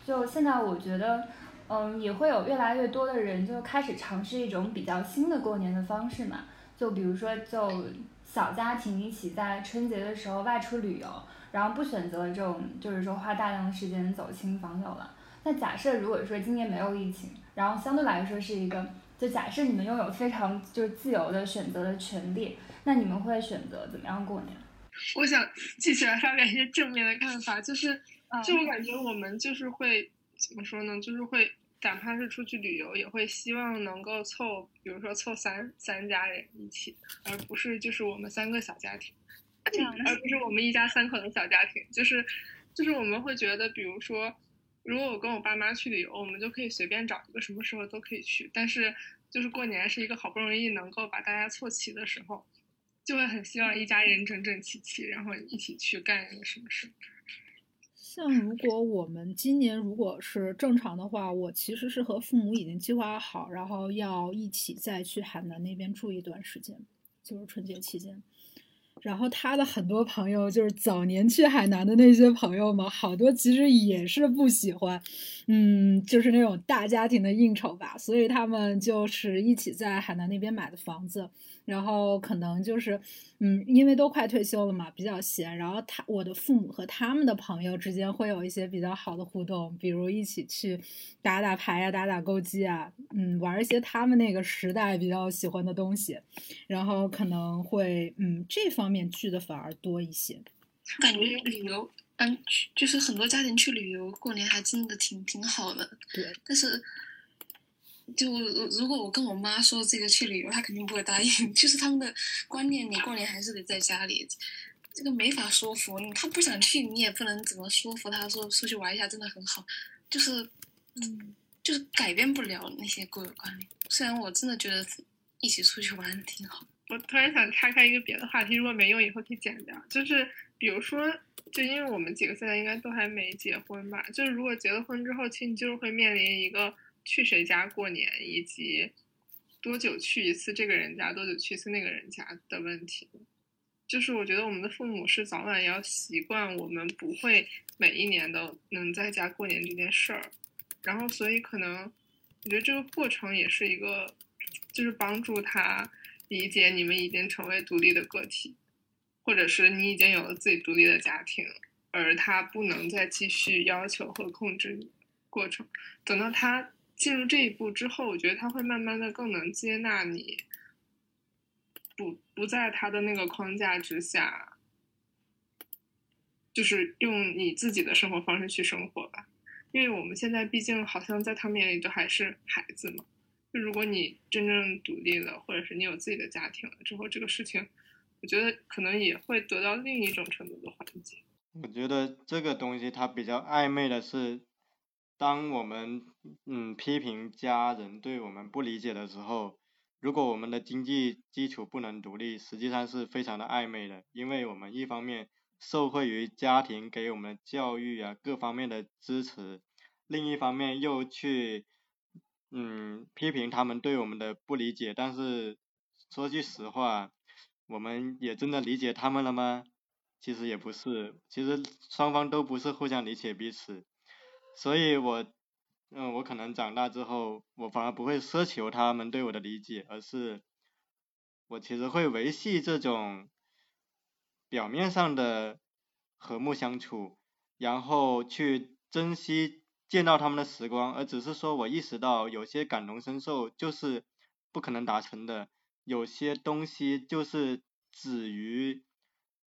就现在，我觉得，嗯，也会有越来越多的人就开始尝试一种比较新的过年的方式嘛。就比如说，就小家庭一起在春节的时候外出旅游，然后不选择这种就是说花大量的时间走亲访友了。那假设如果说今年没有疫情，然后相对来说是一个，就假设你们拥有非常就是自由的选择的权利，那你们会选择怎么样过年？我想记起来发表一些正面的看法，就是，嗯。就我感觉我们就是会怎么说呢，就是会哪怕是出去旅游，也会希望能够凑，比如说凑三三家人一起，而不是就是我们三个小家庭，而不是我们一家三口的小家庭，就是就是我们会觉得，比如说，如果我跟我爸妈去旅游，我们就可以随便找一个什么时候都可以去，但是就是过年是一个好不容易能够把大家凑齐的时候，就会很希望一家人整整齐齐，然后一起去干一个什么事。像如果我们今年如果是正常的话，我其实是和父母已经计划好，然后要一起再去海南那边住一段时间，就是春节期间。然后他的很多朋友，就是早年去海南的那些朋友们，好多其实也是不喜欢，嗯，就是那种大家庭的应酬吧，所以他们就是一起在海南那边买的房子，然后可能就是，嗯，因为都快退休了嘛，比较闲，然后他我的父母和他们的朋友之间会有一些比较好的互动，比如一起去打打牌啊，打打勾机啊，嗯，玩一些他们那个时代比较喜欢的东西，然后可能会，嗯，这方面去的反而多一些。感觉旅游，嗯，去就是很多家庭去旅游过年还真的挺挺好的。对，但是，就如果我跟我妈说这个去旅游，她肯定不会答应。[laughs] 就是他们的观念，你过年还是得在家里，这个没法说服你。她不想去，你也不能怎么说服她说出去玩一下真的很好。就是，嗯，就是改变不了那些固有观念。虽然我真的觉得一起出去玩挺好。我突然想岔开一个别的话题，如果没用，以后可以剪掉。就是比如说，就因为我们几个现在应该都还没结婚吧，就是如果结了婚之后，其实你就是会面临一个去谁家过年，以及多久去一次这个人家，多久去一次那个人家的问题。就是我觉得我们的父母是早晚要习惯我们不会每一年都能在家过年这件事儿，然后所以可能我觉得这个过程也是一个，就是帮助他。理解你们已经成为独立的个体，或者是你已经有了自己独立的家庭，而他不能再继续要求和控制过程。等到他进入这一步之后，我觉得他会慢慢的更能接纳你，不不在他的那个框架之下，就是用你自己的生活方式去生活吧。因为我们现在毕竟好像在他们眼里都还是孩子嘛。就如果你真正独立了，或者是你有自己的家庭了之后，这个事情，我觉得可能也会得到另一种程度的缓解。我觉得这个东西它比较暧昧的是，当我们嗯批评家人对我们不理解的时候，如果我们的经济基础不能独立，实际上是非常的暧昧的，因为我们一方面受惠于家庭给我们的教育啊各方面的支持，另一方面又去。嗯，批评他们对我们的不理解，但是说句实话，我们也真的理解他们了吗？其实也不是，其实双方都不是互相理解彼此，所以我，嗯，我可能长大之后，我反而不会奢求他们对我的理解，而是，我其实会维系这种表面上的和睦相处，然后去珍惜。见到他们的时光，而只是说我意识到有些感同身受就是不可能达成的，有些东西就是止于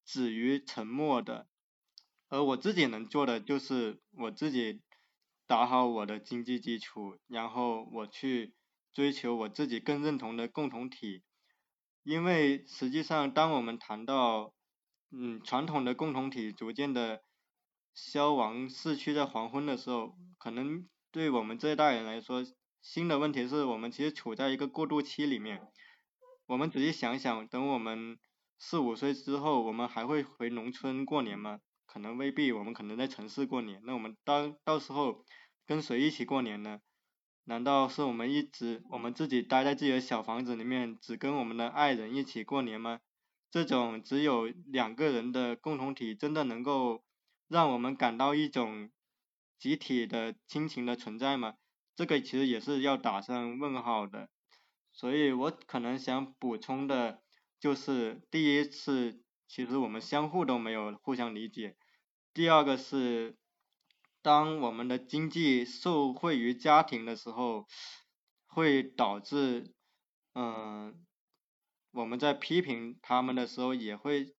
止于沉默的，而我自己能做的就是我自己打好我的经济基础，然后我去追求我自己更认同的共同体，因为实际上当我们谈到嗯传统的共同体逐渐的。消亡逝去在黄昏的时候，可能对我们这一代人来说，新的问题是我们其实处在一个过渡期里面。我们仔细想想，等我们四五岁之后，我们还会回农村过年吗？可能未必，我们可能在城市过年。那我们到到时候跟谁一起过年呢？难道是我们一直我们自己待在自己的小房子里面，只跟我们的爱人一起过年吗？这种只有两个人的共同体，真的能够？让我们感到一种集体的亲情的存在吗？这个其实也是要打上问号的。所以我可能想补充的，就是第一次，其实我们相互都没有互相理解；第二个是，当我们的经济受惠于家庭的时候，会导致，嗯，我们在批评他们的时候，也会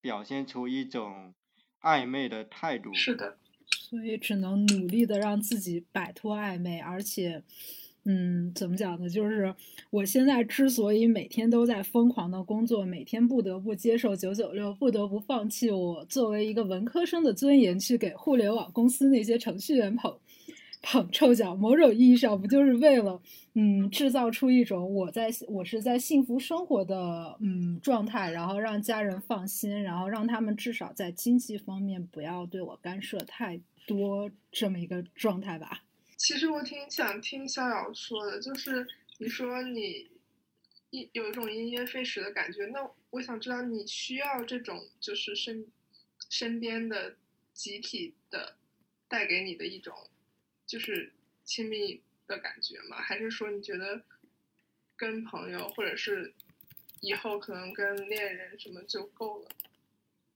表现出一种暧昧的态度。是的，所以只能努力的让自己摆脱暧昧，而且。嗯，怎么讲呢？就是我现在之所以每天都在疯狂的工作，每天不得不接受九九六，不得不放弃我作为一个文科生的尊严，去给互联网公司那些程序员捧捧臭脚。某种意义上，不就是为了嗯，制造出一种我在我是在幸福生活的嗯状态，然后让家人放心，然后让他们至少在经济方面不要对我干涉太多这么一个状态吧。其实我挺想听逍遥说的，就是你说你一有一种因噎废食的感觉，那我想知道你需要这种就是身身边的集体的带给你的一种就是亲密的感觉吗？还是说你觉得跟朋友或者是以后可能跟恋人什么就够了？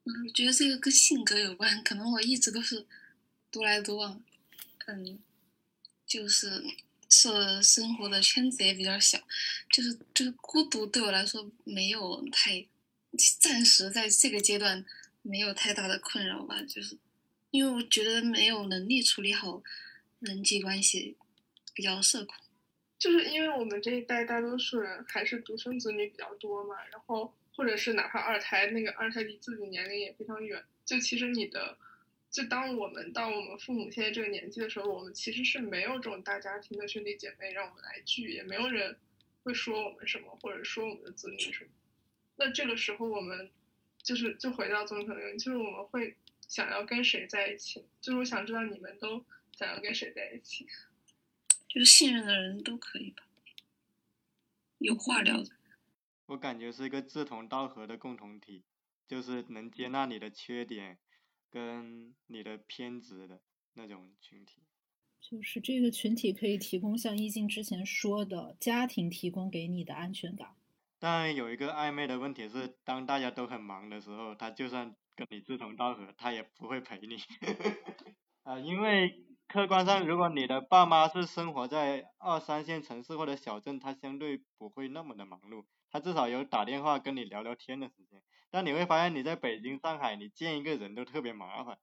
嗯，我觉得这个跟性格有关，可能我一直都是独来独往，嗯。就是是生活的圈子也比较小，就是就是孤独对我来说没有太，暂时在这个阶段没有太大的困扰吧。就是因为我觉得没有能力处理好人际关系，比较社恐。就是因为我们这一代大多数人还是独生子女比较多嘛，然后或者是哪怕二胎，那个二胎离自己年龄也非常远，就其实你的。就当我们到我们父母现在这个年纪的时候，我们其实是没有这种大家庭的兄弟姐妹让我们来聚，也没有人会说我们什么，或者说我们的子女什么。那这个时候，我们就是就回到综合原因，就是我们会想要跟谁在一起？就是我想知道你们都想要跟谁在一起？就是信任的人都可以吧，有话聊的。我感觉是一个志同道合的共同体，就是能接纳你的缺点。跟你的偏执的那种群体，就是这个群体可以提供像易静之前说的家庭提供给你的安全感。但有一个暧昧的问题是，当大家都很忙的时候，他就算跟你志同道合，他也不会陪你。啊，[laughs] 因为客观上，如果你的爸妈是生活在二三线城市或者小镇，他相对不会那么的忙碌，他至少有打电话跟你聊聊天的时间。但你会发现，你在北京、上海，你见一个人都特别麻烦。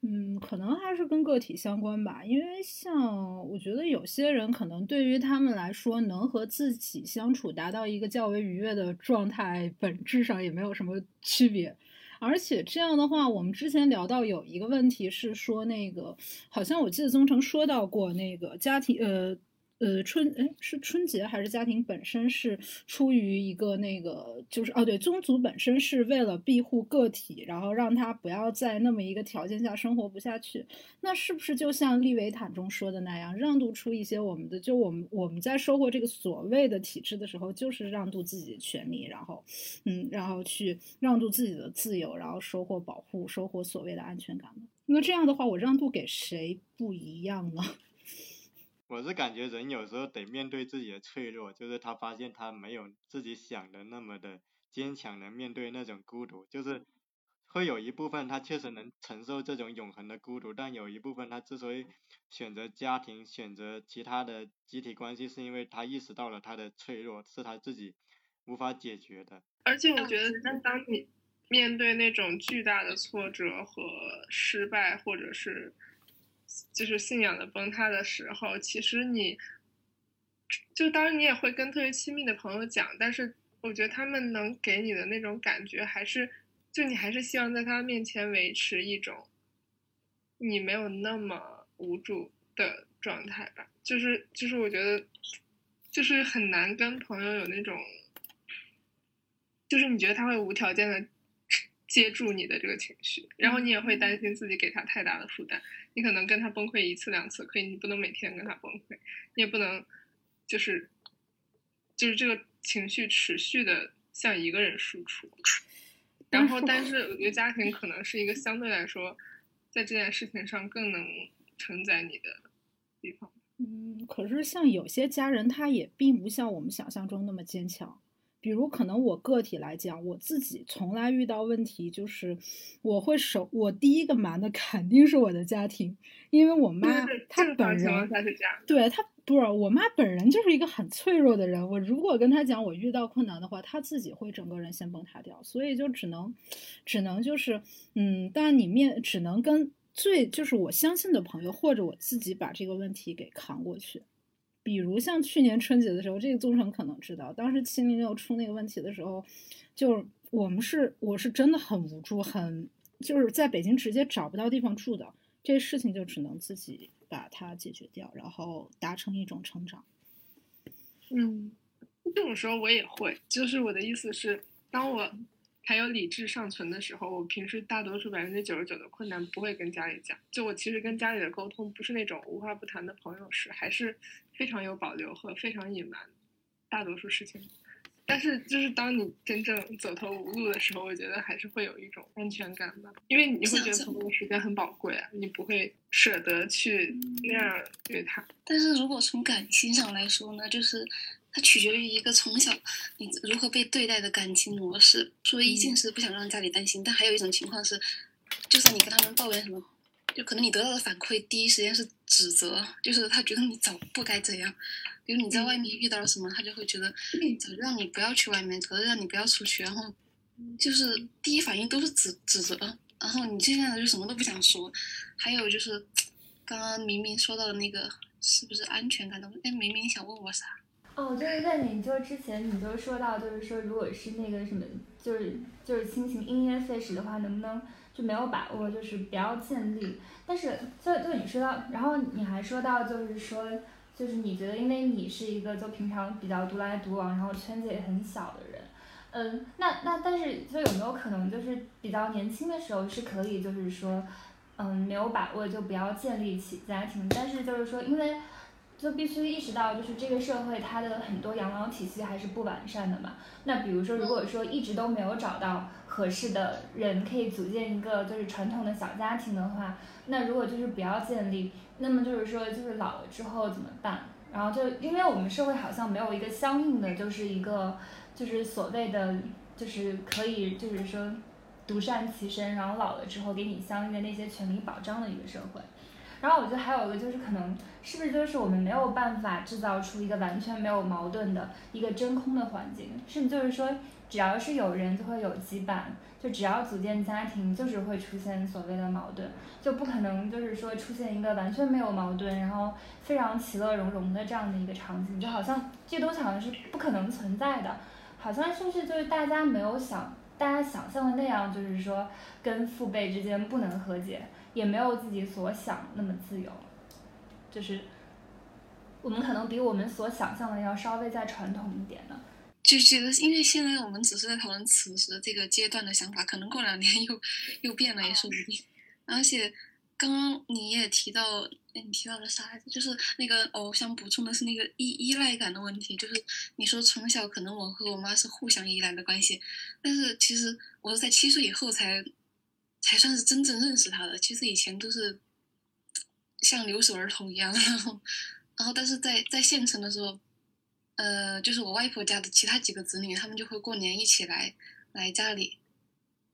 嗯，可能还是跟个体相关吧。因为像我觉得有些人，可能对于他们来说，能和自己相处，达到一个较为愉悦的状态，本质上也没有什么区别。而且这样的话，我们之前聊到有一个问题是说，那个好像我记得宗成说到过，那个家庭呃。呃，春哎是春节还是家庭本身是出于一个那个就是哦对，宗族本身是为了庇护个体，然后让他不要在那么一个条件下生活不下去。那是不是就像利维坦中说的那样，让渡出一些我们的，就我们我们在收获这个所谓的体制的时候，就是让渡自己的权利，然后嗯，然后去让渡自己的自由，然后收获保护，收获所谓的安全感呢？那这样的话，我让渡给谁不一样呢？我是感觉人有时候得面对自己的脆弱，就是他发现他没有自己想的那么的坚强，能面对那种孤独，就是会有一部分他确实能承受这种永恒的孤独，但有一部分他之所以选择家庭、选择其他的集体关系，是因为他意识到了他的脆弱是他自己无法解决的。而且我觉得，当当你面对那种巨大的挫折和失败，或者是。就是信仰的崩塌的时候，其实你，就当然你也会跟特别亲密的朋友讲，但是我觉得他们能给你的那种感觉，还是就你还是希望在他面前维持一种你没有那么无助的状态吧。就是就是我觉得，就是很难跟朋友有那种，就是你觉得他会无条件的。接住你的这个情绪，然后你也会担心自己给他太大的负担。你可能跟他崩溃一次两次可以，你不能每天跟他崩溃，你也不能就是就是这个情绪持续的向一个人输出。然后，[laughs] 但是我觉得家庭可能是一个相对来说在这件事情上更能承载你的地方。嗯，可是像有些家人，他也并不像我们想象中那么坚强。比比如可能我个体来讲，我自己从来遇到问题就是，我会首我第一个瞒的 [laughs] 肯定是我的家庭，因为我妈她本人下是这样。对她不是我妈本人就是一个很脆弱的人，我如果跟她讲我遇到困难的话，她自己会整个人先崩塌掉，所以就只能只能就是嗯，但你面只能跟最就是我相信的朋友或者我自己把这个问题给扛过去。比如像去年春节的时候，这个宗成可能知道，当时七零六出那个问题的时候，就我们是我是真的很无助，很就是在北京直接找不到地方住的，这事情就只能自己把它解决掉，然后达成一种成长。嗯，这种时候我也会，就是我的意思是，当我还有理智尚存的时候，我平时大多数百分之九十九的困难不会跟家里讲。就我其实跟家里的沟通不是那种无话不谈的朋友式，还是非常有保留和非常隐瞒大多数事情。但是就是当你真正走投无路的时候，我觉得还是会有一种安全感吧，因为你会觉得朋友时间很宝贵啊，你不会舍得去那样对他。但是如果从感情上来说呢，就是它取决于一个从小你如何被对待的感情模式。说一件事不想让家里担心，但还有一种情况是，就算你跟他们抱怨什么，就可能你得到的反馈第一时间是指责，就是他觉得你早不该这样。比如你在外面遇到了什么，他就会觉得早就让你不要去外面，早就让你不要出去，然后就是第一反应都是指指责，然后你现在就什么都不想说。还有就是刚刚明明说到的那个是不是安全感的问题？哎，明明想问我啥？哦，就是在你就之前你就说到，就是说如果是那个什么，就是就是亲情因噎废食的话，能不能就没有把握，就是不要建立。但是就就你说到，然后你还说到，就是说，就是你觉得因为你是一个就平常比较独来独往，然后圈子也很小的人。嗯，那那但是就有没有可能就是比较年轻的时候是可以就是说，嗯，没有把握就不要建立起家庭，但是就是说因为。就必须意识到，就是这个社会它的很多养老体系还是不完善的嘛。那比如说，如果说一直都没有找到合适的人可以组建一个就是传统的小家庭的话，那如果就是不要建立，那么就是说就是老了之后怎么办？然后就因为我们社会好像没有一个相应的就是一个就是所谓的就是可以就是说独善其身，然后老了之后给你相应的那些权利保障的一个社会。然后我觉得还有一个就是可能是不是就是我们没有办法制造出一个完全没有矛盾的一个真空的环境，是不是就是说只要是有人就会有羁绊，就只要组建家庭就是会出现所谓的矛盾，就不可能就是说出现一个完全没有矛盾，然后非常其乐融融的这样的一个场景，就好像这东西好像是不可能存在的，好像是不是就是大家没有想大家想象的那样，就是说跟父辈之间不能和解。也没有自己所想那么自由，就是我们可能比我们所想象的要稍微再传统一点呢。就觉得，因为现在我们只是在讨论此时这个阶段的想法，可能过两年又又变了也说不定。而且刚刚你也提到，哎，你提到了啥？就是那个哦，我想补充的是那个依依赖感的问题，就是你说从小可能我和我妈是互相依赖的关系，但是其实我是在七岁以后才。才算是真正认识他的。其实以前都是像留守儿童一样，[laughs] 然后，然后，但是在在县城的时候，呃，就是我外婆家的其他几个子女，他们就会过年一起来来家里，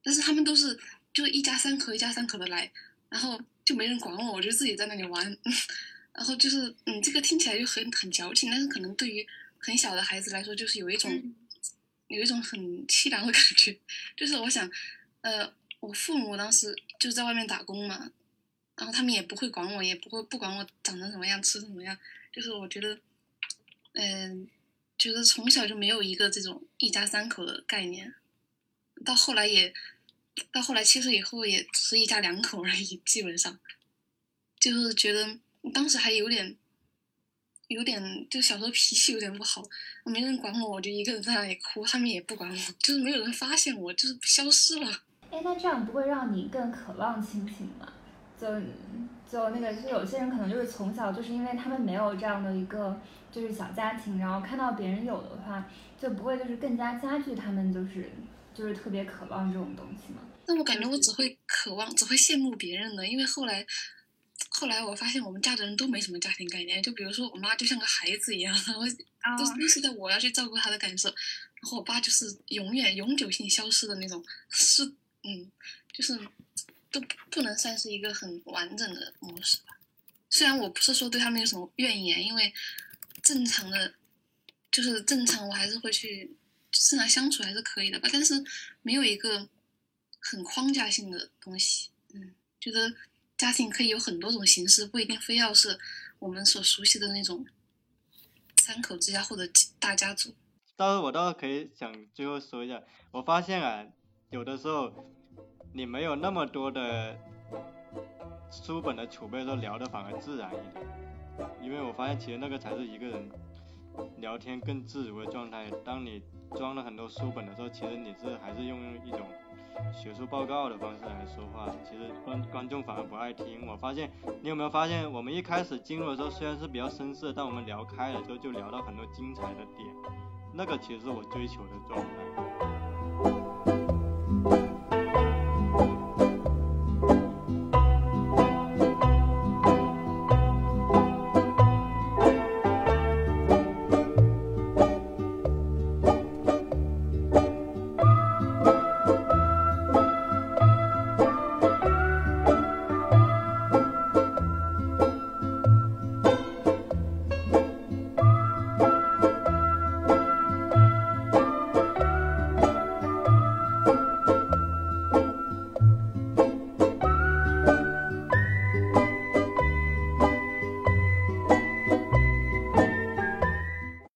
但是他们都是就一家三口一家三口的来，然后就没人管我，我就自己在那里玩，[laughs] 然后就是嗯，这个听起来就很很矫情，但是可能对于很小的孩子来说，就是有一种有一种很凄凉的感觉，就是我想，呃。我父母当时就在外面打工嘛，然后他们也不会管我，也不会不管我长成什么样，吃什么样。就是我觉得，嗯，觉得从小就没有一个这种一家三口的概念，到后来也，到后来七岁以后也只是一家两口而已，基本上，就是觉得当时还有点，有点就小时候脾气有点不好，没人管我，我就一个人在那里哭，他们也不管我，就是没有人发现我，就是消失了。哎，那这样不会让你更渴望亲情吗？就就那个，就有些人可能就是从小就是因为他们没有这样的一个就是小家庭，然后看到别人有的话，就不会就是更加加剧他们就是就是特别渴望这种东西吗？那我感觉我只会渴望，只会羡慕别人的，因为后来后来我发现我们家的人都没什么家庭概念，就比如说我妈就像个孩子一样，[laughs] 然后都都是在我要去照顾她的感受。然然后我爸就是永远永久性消失的那种，是嗯，就是都不能算是一个很完整的模式吧。虽然我不是说对他们有什么怨言，因为正常的，就是正常，我还是会去正常相处还是可以的吧。但是没有一个很框架性的东西，嗯，觉得家庭可以有很多种形式，不一定非要是我们所熟悉的那种三口之家或者大家族。但是我倒是可以想最后说一下，我发现啊，有的时候你没有那么多的书本的储备的时候，聊的反而自然一点。因为我发现其实那个才是一个人聊天更自如的状态。当你装了很多书本的时候，其实你是还是用一种学术报告的方式来说话，其实观观众反而不爱听。我发现你有没有发现，我们一开始进入的时候虽然是比较生涩，但我们聊开了之后就聊到很多精彩的点。那个其实是我追求的状态。